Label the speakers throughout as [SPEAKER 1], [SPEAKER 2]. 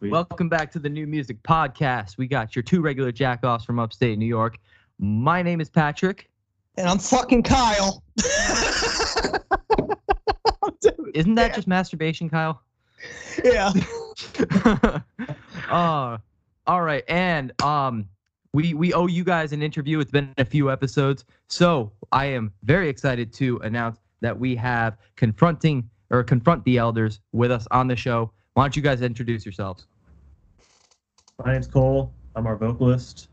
[SPEAKER 1] All right.
[SPEAKER 2] Sweet.
[SPEAKER 1] Welcome back to the NuMusick Podcast. We got your two regular jackoffs from upstate New York. My name is Patrick.
[SPEAKER 3] And I'm fucking Kyle.
[SPEAKER 1] Isn't that just masturbation, Kyle?
[SPEAKER 3] yeah.
[SPEAKER 1] uh, all right. And um, we we owe you guys an interview. It's been a few episodes, so I am very excited to announce that we have confronting or confront the elders with us on the show. Why don't you guys introduce yourselves?
[SPEAKER 2] My name's Cole. I'm our vocalist.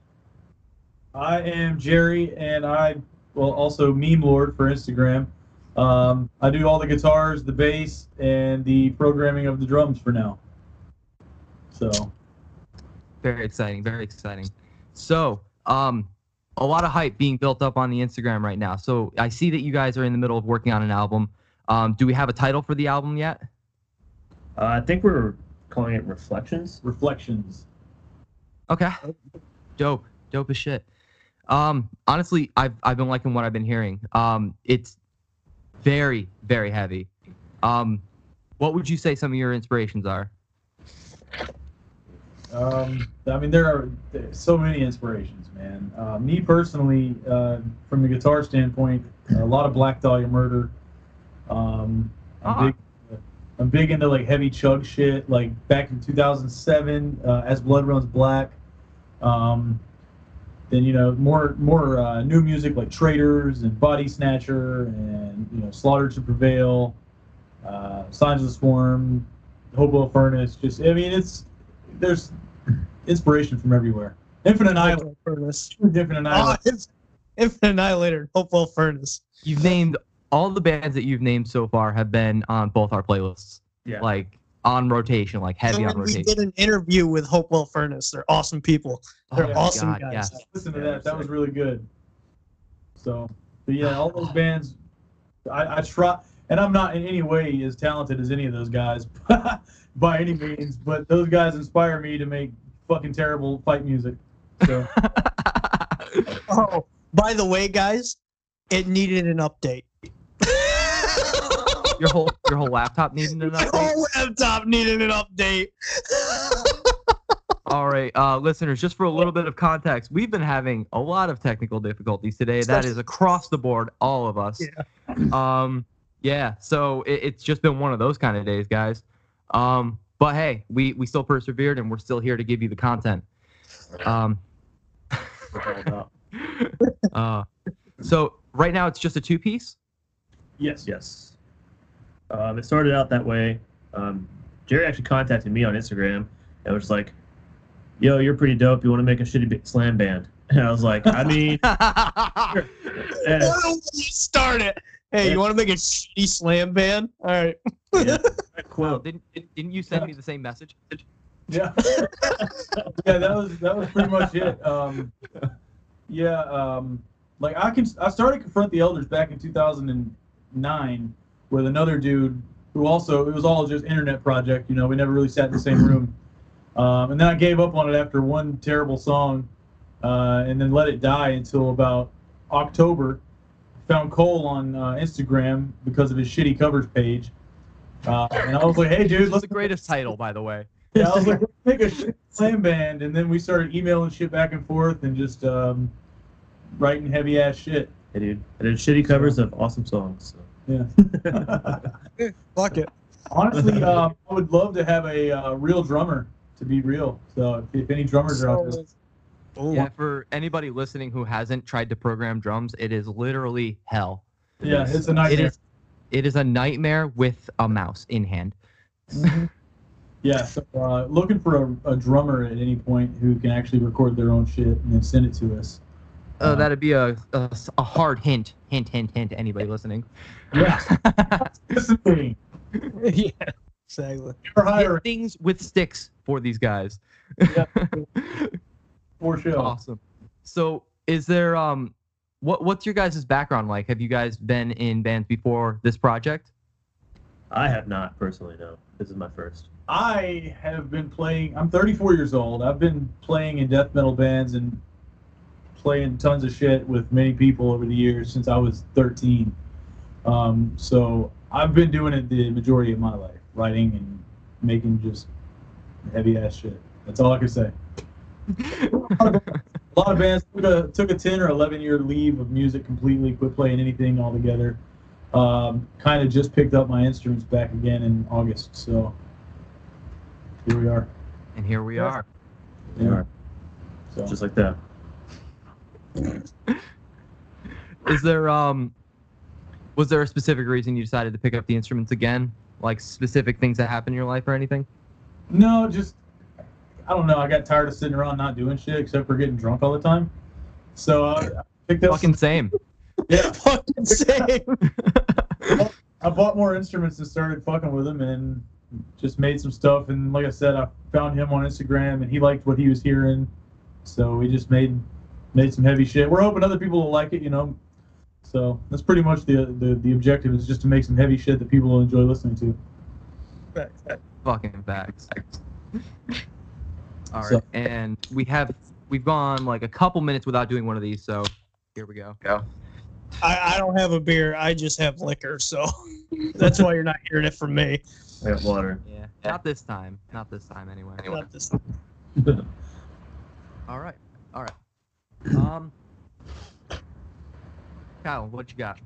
[SPEAKER 4] I am Jerry, and I well also meme lord for Instagram. Um, I do all the guitars, the bass, and the programming of the drums for now. So
[SPEAKER 1] Very exciting. Very exciting. So, um, a lot of hype being built up on the Instagram right now. So I see that you guys are in the middle of working on an album. Um, do we have a title for the album yet?
[SPEAKER 2] Uh, I think we're calling it Reflections.
[SPEAKER 4] reflections.
[SPEAKER 1] Okay. Dope. Dope as shit. Um, honestly, I've I've been liking what I've been hearing. Um, it's very very heavy. Um, what would you say some of your inspirations are?
[SPEAKER 4] Um, I mean, there are so many inspirations, man. Uh, me personally, uh, from the guitar standpoint, a lot of Black Dahlia Murder. Um, I'm
[SPEAKER 1] Ah.
[SPEAKER 4] big. I'm big into like heavy chug shit. Like back in 2007, uh, as Blood Runs Black. Um, then you know more more uh, new music like Traitors and Body Snatcher and you know Slaughter to Prevail, uh, Signs of the Swarm, Hopewell Furnace. Just I mean it's there's inspiration from everywhere. Infant Annihilator,
[SPEAKER 3] Furnace.
[SPEAKER 4] Infinite
[SPEAKER 3] Oh,
[SPEAKER 4] Annihilator.
[SPEAKER 3] it's Infant Annihilator. Hopewell Furnace.
[SPEAKER 1] You've named all the bands that you've named so far have been on both our playlists,
[SPEAKER 2] Yeah.
[SPEAKER 1] like on rotation, like heavy
[SPEAKER 3] And
[SPEAKER 1] on
[SPEAKER 3] then we
[SPEAKER 1] rotation.
[SPEAKER 3] did an interview with Hopewell Furnace. They're awesome people. They're
[SPEAKER 1] Oh
[SPEAKER 3] awesome
[SPEAKER 1] God,
[SPEAKER 3] guys.
[SPEAKER 1] yes.
[SPEAKER 4] Listen to that. That was really good. So, but yeah, all those bands, I, I try, and I'm not in any way as talented as any of those guys by any means, but those guys inspire me to make fucking terrible fight music. So,
[SPEAKER 3] Oh, by the way, guys, it needed an update.
[SPEAKER 1] Your whole your whole laptop needing an
[SPEAKER 3] My
[SPEAKER 1] update.
[SPEAKER 3] whole laptop needed an update.
[SPEAKER 1] All right, uh, listeners, just for a little bit of context, we've been having a lot of technical difficulties today. That is across the board, all of us.
[SPEAKER 3] Yeah.
[SPEAKER 1] Um, yeah. So it, it's just been one of those kind of days, guys. Um, but hey, we we still persevered, and we're still here to give you the content. Um,
[SPEAKER 2] What it's all about.
[SPEAKER 1] uh, so right now it's just a two piece.
[SPEAKER 4] yes.
[SPEAKER 2] Yes. Um, it started out that way. Um, Jerry actually contacted me on Instagram and was like, "Yo, you're pretty dope. You want to make a shitty slam band?" And I was like, "I mean,
[SPEAKER 3] Why don't you start it? Hey, you want to make a shitty slam band? All right.
[SPEAKER 2] yeah,
[SPEAKER 1] Well,
[SPEAKER 2] cool."
[SPEAKER 1] didn't didn't you send me the same message?
[SPEAKER 4] Yeah. yeah, that was that was pretty much it. Um, yeah, um, like I can I started confront the elders back in 2009 with another dude who also it was all just internet project. You know, we never really sat in the same room. Um, and then I gave up on it after one terrible song, uh, and then let it die until about October. Found Cole on uh, Instagram because of his shitty covers page. Uh, and I was like, "Hey, dude,
[SPEAKER 1] That's
[SPEAKER 4] let's
[SPEAKER 1] the greatest title, by the way.
[SPEAKER 4] yeah, I was like, let's make a shit slam band, and then we started emailing shit back and forth and just um, writing heavy ass shit.
[SPEAKER 2] Hey, dude, I did shitty covers of awesome songs. So.
[SPEAKER 4] Yeah.
[SPEAKER 3] Fuck it.
[SPEAKER 4] Honestly, um, I would love to have a uh, real drummer. To be real, so if, if any drummers are out there,
[SPEAKER 3] Ooh,
[SPEAKER 1] Yeah, for anybody listening who hasn't tried to program drums, it is literally hell.
[SPEAKER 4] yeah, it's a nightmare.
[SPEAKER 1] is it is a nightmare with a mouse in hand.
[SPEAKER 4] Yeah, so uh, looking for a, a drummer at any point who can actually record their own shit and then send it to us.
[SPEAKER 1] Uh, that'd be a, a a hard hint, hint, hint, hint. to Anybody listening?
[SPEAKER 4] Yeah, listen to me.
[SPEAKER 3] yeah, exactly.
[SPEAKER 4] You're hiring
[SPEAKER 1] Get things with sticks for these guys.
[SPEAKER 4] Yeah. for sure.
[SPEAKER 1] awesome. So, is there um, what what's your guys' background like? Have you guys been in bands before this project?
[SPEAKER 2] I have not personally. No, this is my first.
[SPEAKER 4] I have been playing. I'm 34 years old. I've been playing in death metal bands and playing tons of shit with many people over the years since I was 13. Um, so I've been doing it the majority of my life, writing and making just heavy ass shit. That's all I can say. A lot of bands took a, took a 10 or 11 year leave of music completely, quit playing anything altogether. Um, kind of just picked up my instruments back again in August. So here we are.
[SPEAKER 1] and here we are.
[SPEAKER 4] Yeah. So
[SPEAKER 2] Just like that.
[SPEAKER 1] Is there um was there a specific reason you decided to pick up the instruments again? Like specific things that happened in your life or anything?
[SPEAKER 4] no, just I don't know. I got tired of sitting around not doing shit except for getting drunk all the time. So uh, I picked up.
[SPEAKER 1] Fucking same.
[SPEAKER 4] yeah,
[SPEAKER 3] Fucking same.
[SPEAKER 4] I bought more instruments and started fucking with them and just made some stuff. And like I said, I found him on Instagram and he liked what he was hearing. So we just made made some heavy shit. We're hoping other people will like it, you know. So that's pretty much the the, the objective is just to make some heavy shit that people will enjoy listening to.
[SPEAKER 1] Fucking facts. All right,
[SPEAKER 4] So-
[SPEAKER 1] and we have we've gone like a couple minutes without doing one of these, so here we go. Go.
[SPEAKER 3] I, I don't have a beer. I just have liquor, so that's why you're not hearing it from me.
[SPEAKER 2] I got water.
[SPEAKER 1] Yeah. Not this time. Not this time anyway.
[SPEAKER 3] Not this. time.
[SPEAKER 1] All right. All right. Um Kyle, what you got?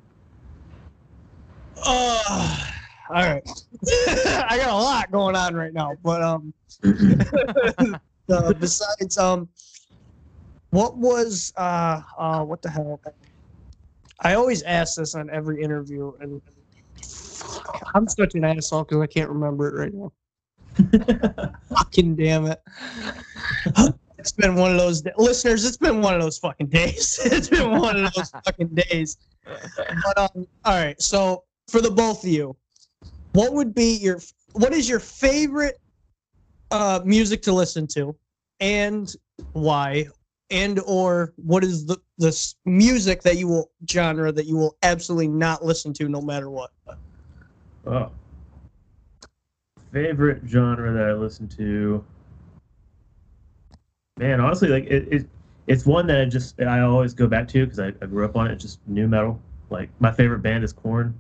[SPEAKER 3] Uh, all right. I got a lot going on right now, but um, uh, besides um, what was uh uh what the hell? I always ask this on every interview, and I'm such an asshole because I can't remember it right now. Fucking damn it! It's been one of those da- listeners. It's been one of those fucking days. It's been one of those fucking days. But um, all right. So for the both of you, what would be your what is your favorite uh music to listen to, and why? And or what is the the music that you will genre that you will absolutely not listen to no matter what?
[SPEAKER 2] Oh. Favorite genre that I listen to. Man, honestly, like it, it it's one that I just I always go back to because I, I grew up on it. It's just nu metal. Like my favorite band is Korn.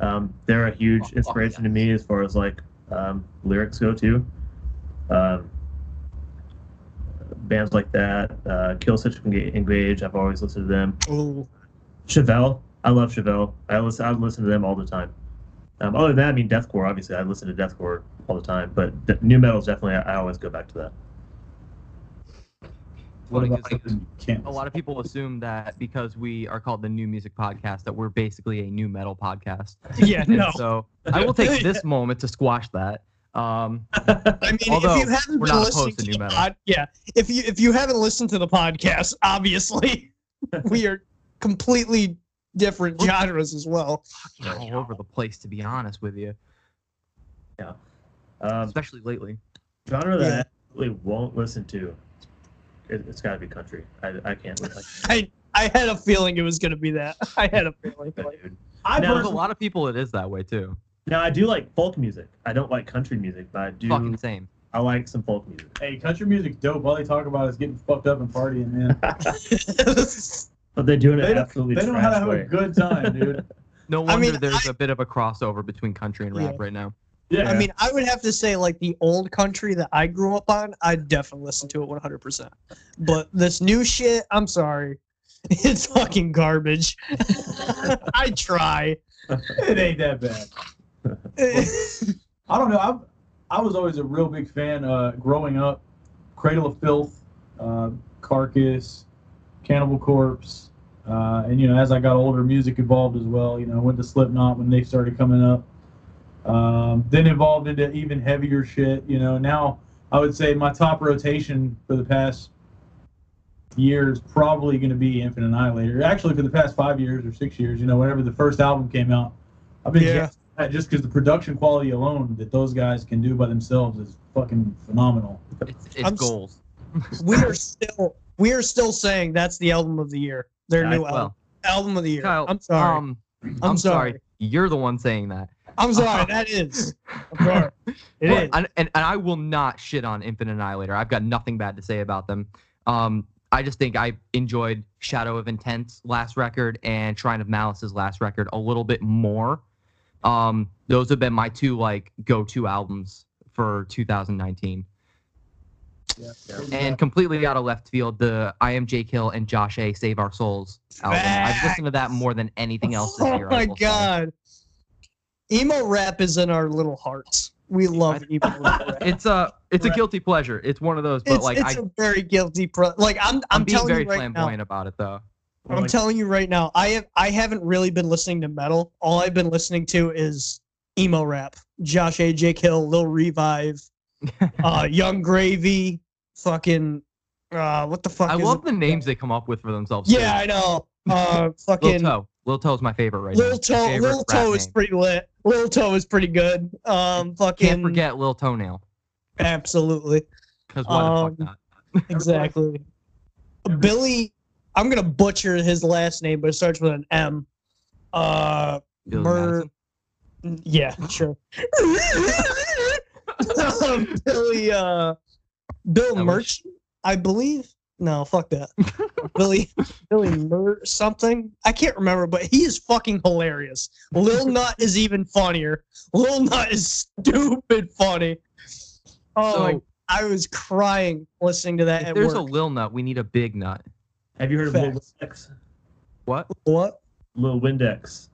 [SPEAKER 2] Um, they're a huge
[SPEAKER 1] Oh,
[SPEAKER 2] inspiration
[SPEAKER 1] yes.
[SPEAKER 2] to me as far as like um, lyrics go too. Um, bands like that, uh, Killswitch Engage. I've always listened to them.
[SPEAKER 3] Ooh.
[SPEAKER 2] Chevelle. I love Chevelle. I listen. I listen to them all the time. Um, other than that, I mean, deathcore. Obviously, I listen to deathcore all the time. But the, nu metal is definitely. I, I always go back to that.
[SPEAKER 4] What
[SPEAKER 1] Funny
[SPEAKER 4] about
[SPEAKER 1] 'cause
[SPEAKER 4] something you can't
[SPEAKER 1] a lot of people assume that because we are called the NuMusick podcast that we're basically a nu metal podcast.
[SPEAKER 3] Yeah,
[SPEAKER 1] And
[SPEAKER 3] no.
[SPEAKER 1] so I will take this moment to squash that. Um,
[SPEAKER 3] I mean, if you haven't been listening
[SPEAKER 1] to
[SPEAKER 3] to nu
[SPEAKER 1] metal.
[SPEAKER 3] pod, yeah, if you if you haven't listened to the podcast, obviously we are completely different genres as well.
[SPEAKER 1] all over the place, to be honest with you, Yeah,
[SPEAKER 2] Um,
[SPEAKER 1] especially lately.
[SPEAKER 2] genre that
[SPEAKER 3] Yeah.
[SPEAKER 2] I absolutely won't listen to. It, it's got to be country. I, I can't listen.
[SPEAKER 3] I I had a feeling it was gonna be that. I had a feeling.
[SPEAKER 2] to dude.
[SPEAKER 4] I
[SPEAKER 2] Now,
[SPEAKER 1] There's a lot of people it is that way too.
[SPEAKER 2] Now I do like folk music. I don't like country music, but I do.
[SPEAKER 1] Fucking same.
[SPEAKER 2] I like some folk music.
[SPEAKER 4] hey, country music's dope. All they talk about is getting fucked up and partying, man.
[SPEAKER 2] But they're doing it absolutely.
[SPEAKER 4] They don't-
[SPEAKER 2] absolutely
[SPEAKER 4] They know how to have
[SPEAKER 2] way.
[SPEAKER 4] a good time, dude.
[SPEAKER 1] No
[SPEAKER 3] I
[SPEAKER 1] wonder
[SPEAKER 3] mean,
[SPEAKER 1] there's
[SPEAKER 3] I-
[SPEAKER 1] a bit of a crossover between country and rap
[SPEAKER 3] Yeah.
[SPEAKER 1] right now.
[SPEAKER 4] Yeah.
[SPEAKER 3] I mean, I would have to say like the old country that I grew up on, I'd definitely listen to it 100%. But this new shit, I'm sorry. It's fucking garbage. I try.
[SPEAKER 4] it ain't that bad. I don't know. I I was always a real big fan uh, growing up. Cradle of Filth, uh, Carcass, Cannibal Corpse, uh, and you know as I got older, music evolved as well. You know, I went to Slipknot when they started coming up. Um, then evolved into even heavier shit. You know, now I would say my top rotation for the past year is probably going to be Infant Annihilator. Actually, for the past five years or six years, you know, whenever the first album came out, I've been
[SPEAKER 3] Yeah.
[SPEAKER 4] that just because the production quality alone that those guys can do by themselves is fucking phenomenal.
[SPEAKER 1] It's, it's
[SPEAKER 3] I'm
[SPEAKER 1] goals.
[SPEAKER 3] we are still we are still saying that's the album of the year. Their
[SPEAKER 2] Yeah,
[SPEAKER 3] new
[SPEAKER 1] well,
[SPEAKER 3] album, album of the year.
[SPEAKER 1] Kyle,
[SPEAKER 3] I'm sorry.
[SPEAKER 1] Um,
[SPEAKER 3] I'm,
[SPEAKER 1] I'm, sorry.
[SPEAKER 3] sorry.
[SPEAKER 1] You're the one saying that.
[SPEAKER 3] I'm sorry. That is. I'm sorry. It is.
[SPEAKER 1] And, and, and I will not shit on Infant Annihilator. I've got nothing bad to say about them. Um, I just think I enjoyed Shadow of Intent's last record and Shrine of Malice's last record a little bit more. Um, those have been my two like go-to albums for 2019.
[SPEAKER 4] Yeah.
[SPEAKER 1] And completely out of left field, the I Am Jake Hill and Josh A Save Our Souls album. I've listened to that more than anything else this
[SPEAKER 3] Oh
[SPEAKER 1] year. Oh
[SPEAKER 3] my
[SPEAKER 1] god.
[SPEAKER 3] God. Emo rap is in our little hearts. We love emo rap.
[SPEAKER 1] It's a it's a guilty pleasure. It's one of those, but
[SPEAKER 3] It's,
[SPEAKER 1] like
[SPEAKER 3] it's
[SPEAKER 1] I,
[SPEAKER 3] a very guilty pro like I'm I'm,
[SPEAKER 1] I'm being very
[SPEAKER 3] you right now.
[SPEAKER 1] flamboyant about it though.
[SPEAKER 3] I'm
[SPEAKER 2] like,
[SPEAKER 3] telling you right now, I have I haven't really been listening to metal. All I've been listening to is emo rap. Josh A. Jake Hill, Lil Revive, uh, Yung Gravy, fucking uh, what the fuck?
[SPEAKER 1] I
[SPEAKER 3] is
[SPEAKER 1] love
[SPEAKER 3] it?
[SPEAKER 1] the names they come up with for themselves.
[SPEAKER 3] Yeah, I know. Uh,
[SPEAKER 1] Lil
[SPEAKER 3] fucking
[SPEAKER 1] Toe. Lil Toe's my favorite right now.
[SPEAKER 3] Lil Toe.
[SPEAKER 1] Favorite
[SPEAKER 3] Lil Toe is
[SPEAKER 1] name.
[SPEAKER 3] pretty lit. Lil Toe is pretty good. Um, fucking
[SPEAKER 1] Can't forget Lil Toenail.
[SPEAKER 3] absolutely,
[SPEAKER 1] Because why
[SPEAKER 3] Um,
[SPEAKER 1] the fuck not?
[SPEAKER 3] exactly. Billy, I'm gonna butcher his last name, but it starts with an M. Uh, Mer- Yeah, sure. um, Billy, uh, Bill
[SPEAKER 1] I wish.
[SPEAKER 3] Merchant, I believe. No, fuck that. Billy, Billy Mur something. I can't remember, but he is fucking hilarious. Lil Nut is even funnier. Lil Nut is stupid funny. Oh,
[SPEAKER 1] So-
[SPEAKER 3] my, I was crying listening to that
[SPEAKER 1] If
[SPEAKER 3] at
[SPEAKER 1] there's
[SPEAKER 3] work.
[SPEAKER 1] a Lil Nut, we need a big nut.
[SPEAKER 2] have you heard of Lil Windex?
[SPEAKER 1] What?
[SPEAKER 3] what?
[SPEAKER 2] Lil Windex.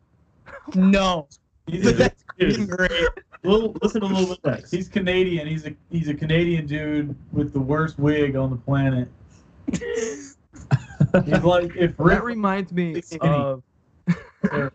[SPEAKER 3] No,
[SPEAKER 4] He's,
[SPEAKER 3] that's great.
[SPEAKER 2] Lil, listen to Lil Windex.
[SPEAKER 4] he's Canadian. He's a he's a Canadian dude with the worst wig on the planet. He's like if
[SPEAKER 1] That reminds me of. that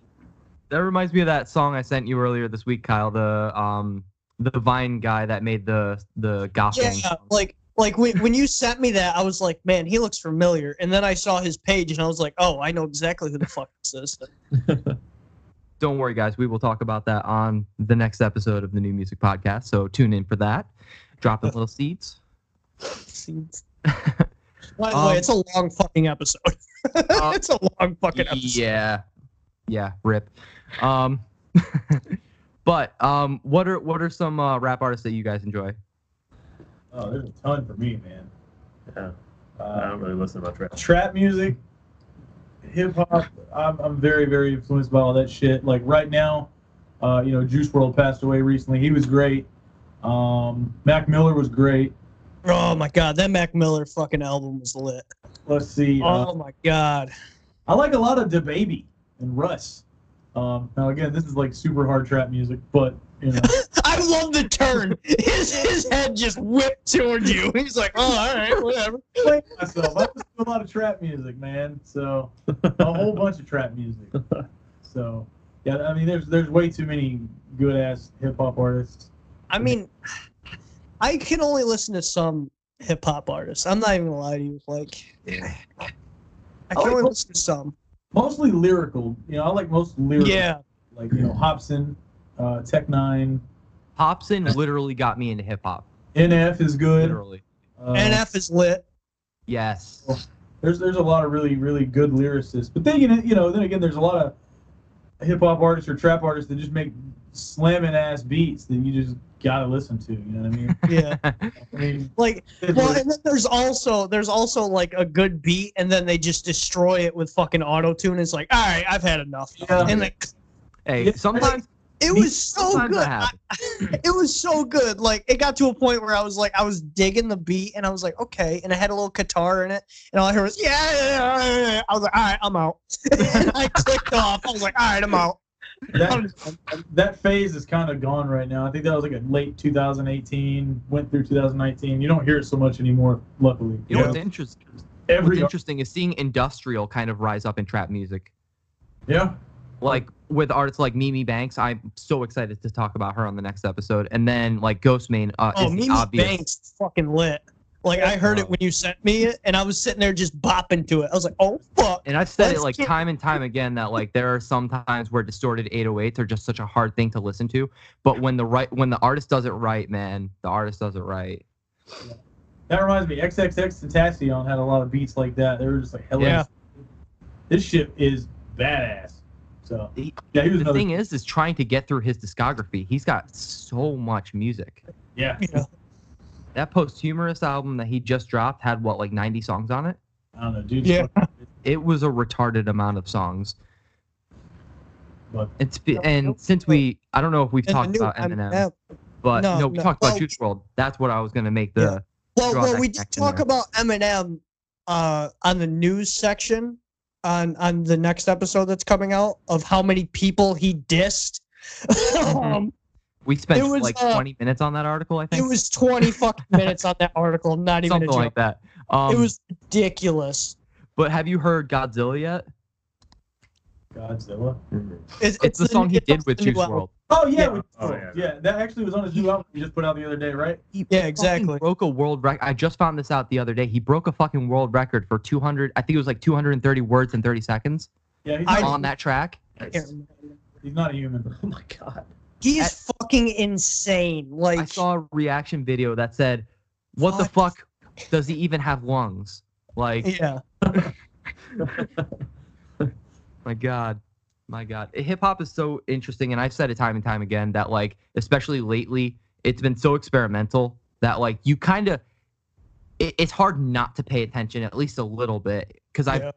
[SPEAKER 1] reminds me of that song I sent you earlier this week, Kyle. The um the Vine guy that made the the goth
[SPEAKER 3] Yeah,
[SPEAKER 1] song.
[SPEAKER 3] like like when, when you sent me that, I was like, man, he looks familiar. And then I saw his page and I was like, oh, I know exactly who the fuck this is.
[SPEAKER 1] Don't worry, guys. We will talk about that on the next episode of the NuMusick Podcast. So tune in for that. Dropping little seeds. seeds.
[SPEAKER 3] By the
[SPEAKER 1] Um,
[SPEAKER 3] way, it's a long fucking episode. it's a long fucking episode.
[SPEAKER 1] Yeah, yeah. Rip. Um, but um, what are what are some uh, rap artists that you guys enjoy?
[SPEAKER 4] oh, there's a ton for me, man.
[SPEAKER 2] Yeah, I
[SPEAKER 4] Uh,
[SPEAKER 2] don't really listen to much rap.
[SPEAKER 4] trap music, hip hop. I'm, I'm very very influenced by all that shit. Like right now, uh, you know, Juice WRLD passed away recently. He was great. Um, Mac Miller was great.
[SPEAKER 3] Oh my god, that Mac Miller fucking album was lit.
[SPEAKER 4] Let's see. Uh,
[SPEAKER 3] Oh my god.
[SPEAKER 4] I like a lot of DaBaby and Russ. Um, now again, this is like super hard trap music, but you know,
[SPEAKER 3] I love the turn. His his head just whipped towards you. He's like, oh, all right, whatever.
[SPEAKER 4] playing myself. I listen to a lot of trap music, man. So a whole bunch of trap music. So yeah, I mean, there's there's way too many good ass hip hop artists.
[SPEAKER 3] I mean, I can only listen to some hip hop artists. I'm not even gonna lie to you. Like, I can
[SPEAKER 4] like
[SPEAKER 3] only
[SPEAKER 4] most-
[SPEAKER 3] listen to some.
[SPEAKER 4] Mostly lyrical. You know, I like most lyrical.
[SPEAKER 3] Yeah.
[SPEAKER 4] Like you know, Hopsin, uh, Tech N9ne,
[SPEAKER 1] Hopsin literally got me into hip hop.
[SPEAKER 4] NF is good.
[SPEAKER 1] Literally.
[SPEAKER 4] Uh,
[SPEAKER 3] NF is lit.
[SPEAKER 1] Yes.
[SPEAKER 4] there's there's a lot of really really good lyricists. But then you know, you know then again there's a lot of hip hop artists or trap artists that just make slamming ass beats that you just gotta listen to. You know what I mean?
[SPEAKER 3] Yeah.
[SPEAKER 4] I mean,
[SPEAKER 3] Like, well, and then there's also there's also like a good beat, and then they just destroy it with fucking auto tune. It's like, all right, I've had enough.
[SPEAKER 4] Yeah.
[SPEAKER 3] And like,
[SPEAKER 1] hey,
[SPEAKER 4] Yeah,
[SPEAKER 1] sometimes
[SPEAKER 3] it was so good. I- it was so good. Like it got to a point where I was like, I was digging the beat, and I was like, okay, and it had a little guitar in it, and all I heard was yeah. yeah, yeah, yeah. I was like, all right, I'm out. and I clicked off. I was like, all right, I'm out.
[SPEAKER 4] That, that phase is kind of gone right now. I think that was like a late 2018, went through 2019. You don't hear it so much anymore, luckily.
[SPEAKER 1] You know what's interesting? What's
[SPEAKER 4] Every
[SPEAKER 1] interesting is seeing industrial kind of rise up in trap music.
[SPEAKER 4] yeah,
[SPEAKER 1] Like with artists like Mimi Barks, I'm so excited to talk about her on the next episode. And then like Ghostemane uh,
[SPEAKER 3] Oh,
[SPEAKER 1] is the
[SPEAKER 3] Mimi
[SPEAKER 1] obvious.
[SPEAKER 3] Barks fucking lit. Like I heard it when you sent me it, and I was sitting there just bopping to it. I was like, oh fuck.
[SPEAKER 1] And I've said
[SPEAKER 3] Let's
[SPEAKER 1] it like
[SPEAKER 3] get-
[SPEAKER 1] time and time again that like there are some times where distorted 808s are just such a hard thing to listen to. But when the right when the artist does it right, man, the artist does it right.
[SPEAKER 4] that reminds me. XXXTentacion had a lot of beats like that. They were just like, hell
[SPEAKER 3] Yeah.
[SPEAKER 4] This shit is badass. So
[SPEAKER 1] He-
[SPEAKER 4] yeah, he was
[SPEAKER 1] The
[SPEAKER 4] another.
[SPEAKER 1] thing is, is trying to get through his discography. He's got so much music.
[SPEAKER 4] yeah,
[SPEAKER 3] Yeah.
[SPEAKER 1] That posthumous album that he just dropped had what like 90 songs on it.
[SPEAKER 4] I don't know, dude.
[SPEAKER 3] Yeah.
[SPEAKER 1] It was a retarded amount of songs.
[SPEAKER 4] But
[SPEAKER 1] It's be-
[SPEAKER 3] Nope,
[SPEAKER 1] and
[SPEAKER 3] nope,
[SPEAKER 1] since
[SPEAKER 3] nope.
[SPEAKER 1] we, I don't know if we've
[SPEAKER 3] And
[SPEAKER 1] talked
[SPEAKER 3] new-
[SPEAKER 1] about
[SPEAKER 3] I'm-
[SPEAKER 1] Eminem, but
[SPEAKER 3] no,
[SPEAKER 1] no, we
[SPEAKER 3] no.
[SPEAKER 1] talked about
[SPEAKER 3] Well,
[SPEAKER 1] Juice WRLD. That's what I was gonna make the
[SPEAKER 3] Yeah. Well, well, we did talk
[SPEAKER 1] there.
[SPEAKER 3] about Eminem uh, on the news section on on the next episode that's coming out of how many people he dissed. um,
[SPEAKER 1] We spent
[SPEAKER 3] was,
[SPEAKER 1] like
[SPEAKER 3] uh,
[SPEAKER 1] 20 minutes on that article, I think.
[SPEAKER 3] it was 20 fucking minutes on that article, not even a
[SPEAKER 1] Something
[SPEAKER 3] joke.
[SPEAKER 1] like that. Um,
[SPEAKER 3] it was ridiculous.
[SPEAKER 1] But have you heard Godzilla yet?
[SPEAKER 4] Godzilla.
[SPEAKER 3] It's,
[SPEAKER 1] It's the song he did with
[SPEAKER 3] the
[SPEAKER 1] Juice. World.
[SPEAKER 4] Oh yeah,
[SPEAKER 3] Yeah.
[SPEAKER 4] with-
[SPEAKER 2] Oh, yeah.
[SPEAKER 4] yeah. That actually was on his new album he just put out the other day, right?
[SPEAKER 1] He
[SPEAKER 3] Yeah, exactly.
[SPEAKER 1] Broke a world record. I just found this out the other day. He broke a fucking world record for 200. I think it was like 230 words in 30 seconds
[SPEAKER 4] Yeah, he's
[SPEAKER 3] I-
[SPEAKER 1] on that track.
[SPEAKER 3] I can't remember.
[SPEAKER 4] he's not a human.
[SPEAKER 2] Oh my god.
[SPEAKER 3] He is fucking insane. Like
[SPEAKER 1] I saw a reaction video that said, "What the
[SPEAKER 3] Fuck.
[SPEAKER 1] does he even have lungs?" Like,
[SPEAKER 3] yeah.
[SPEAKER 1] my god, my god. Hip hop is so interesting, and I've said it time and time again that like, especially lately, it's been so experimental that like you kind of, it, it's hard not to pay attention at least a little bit because I,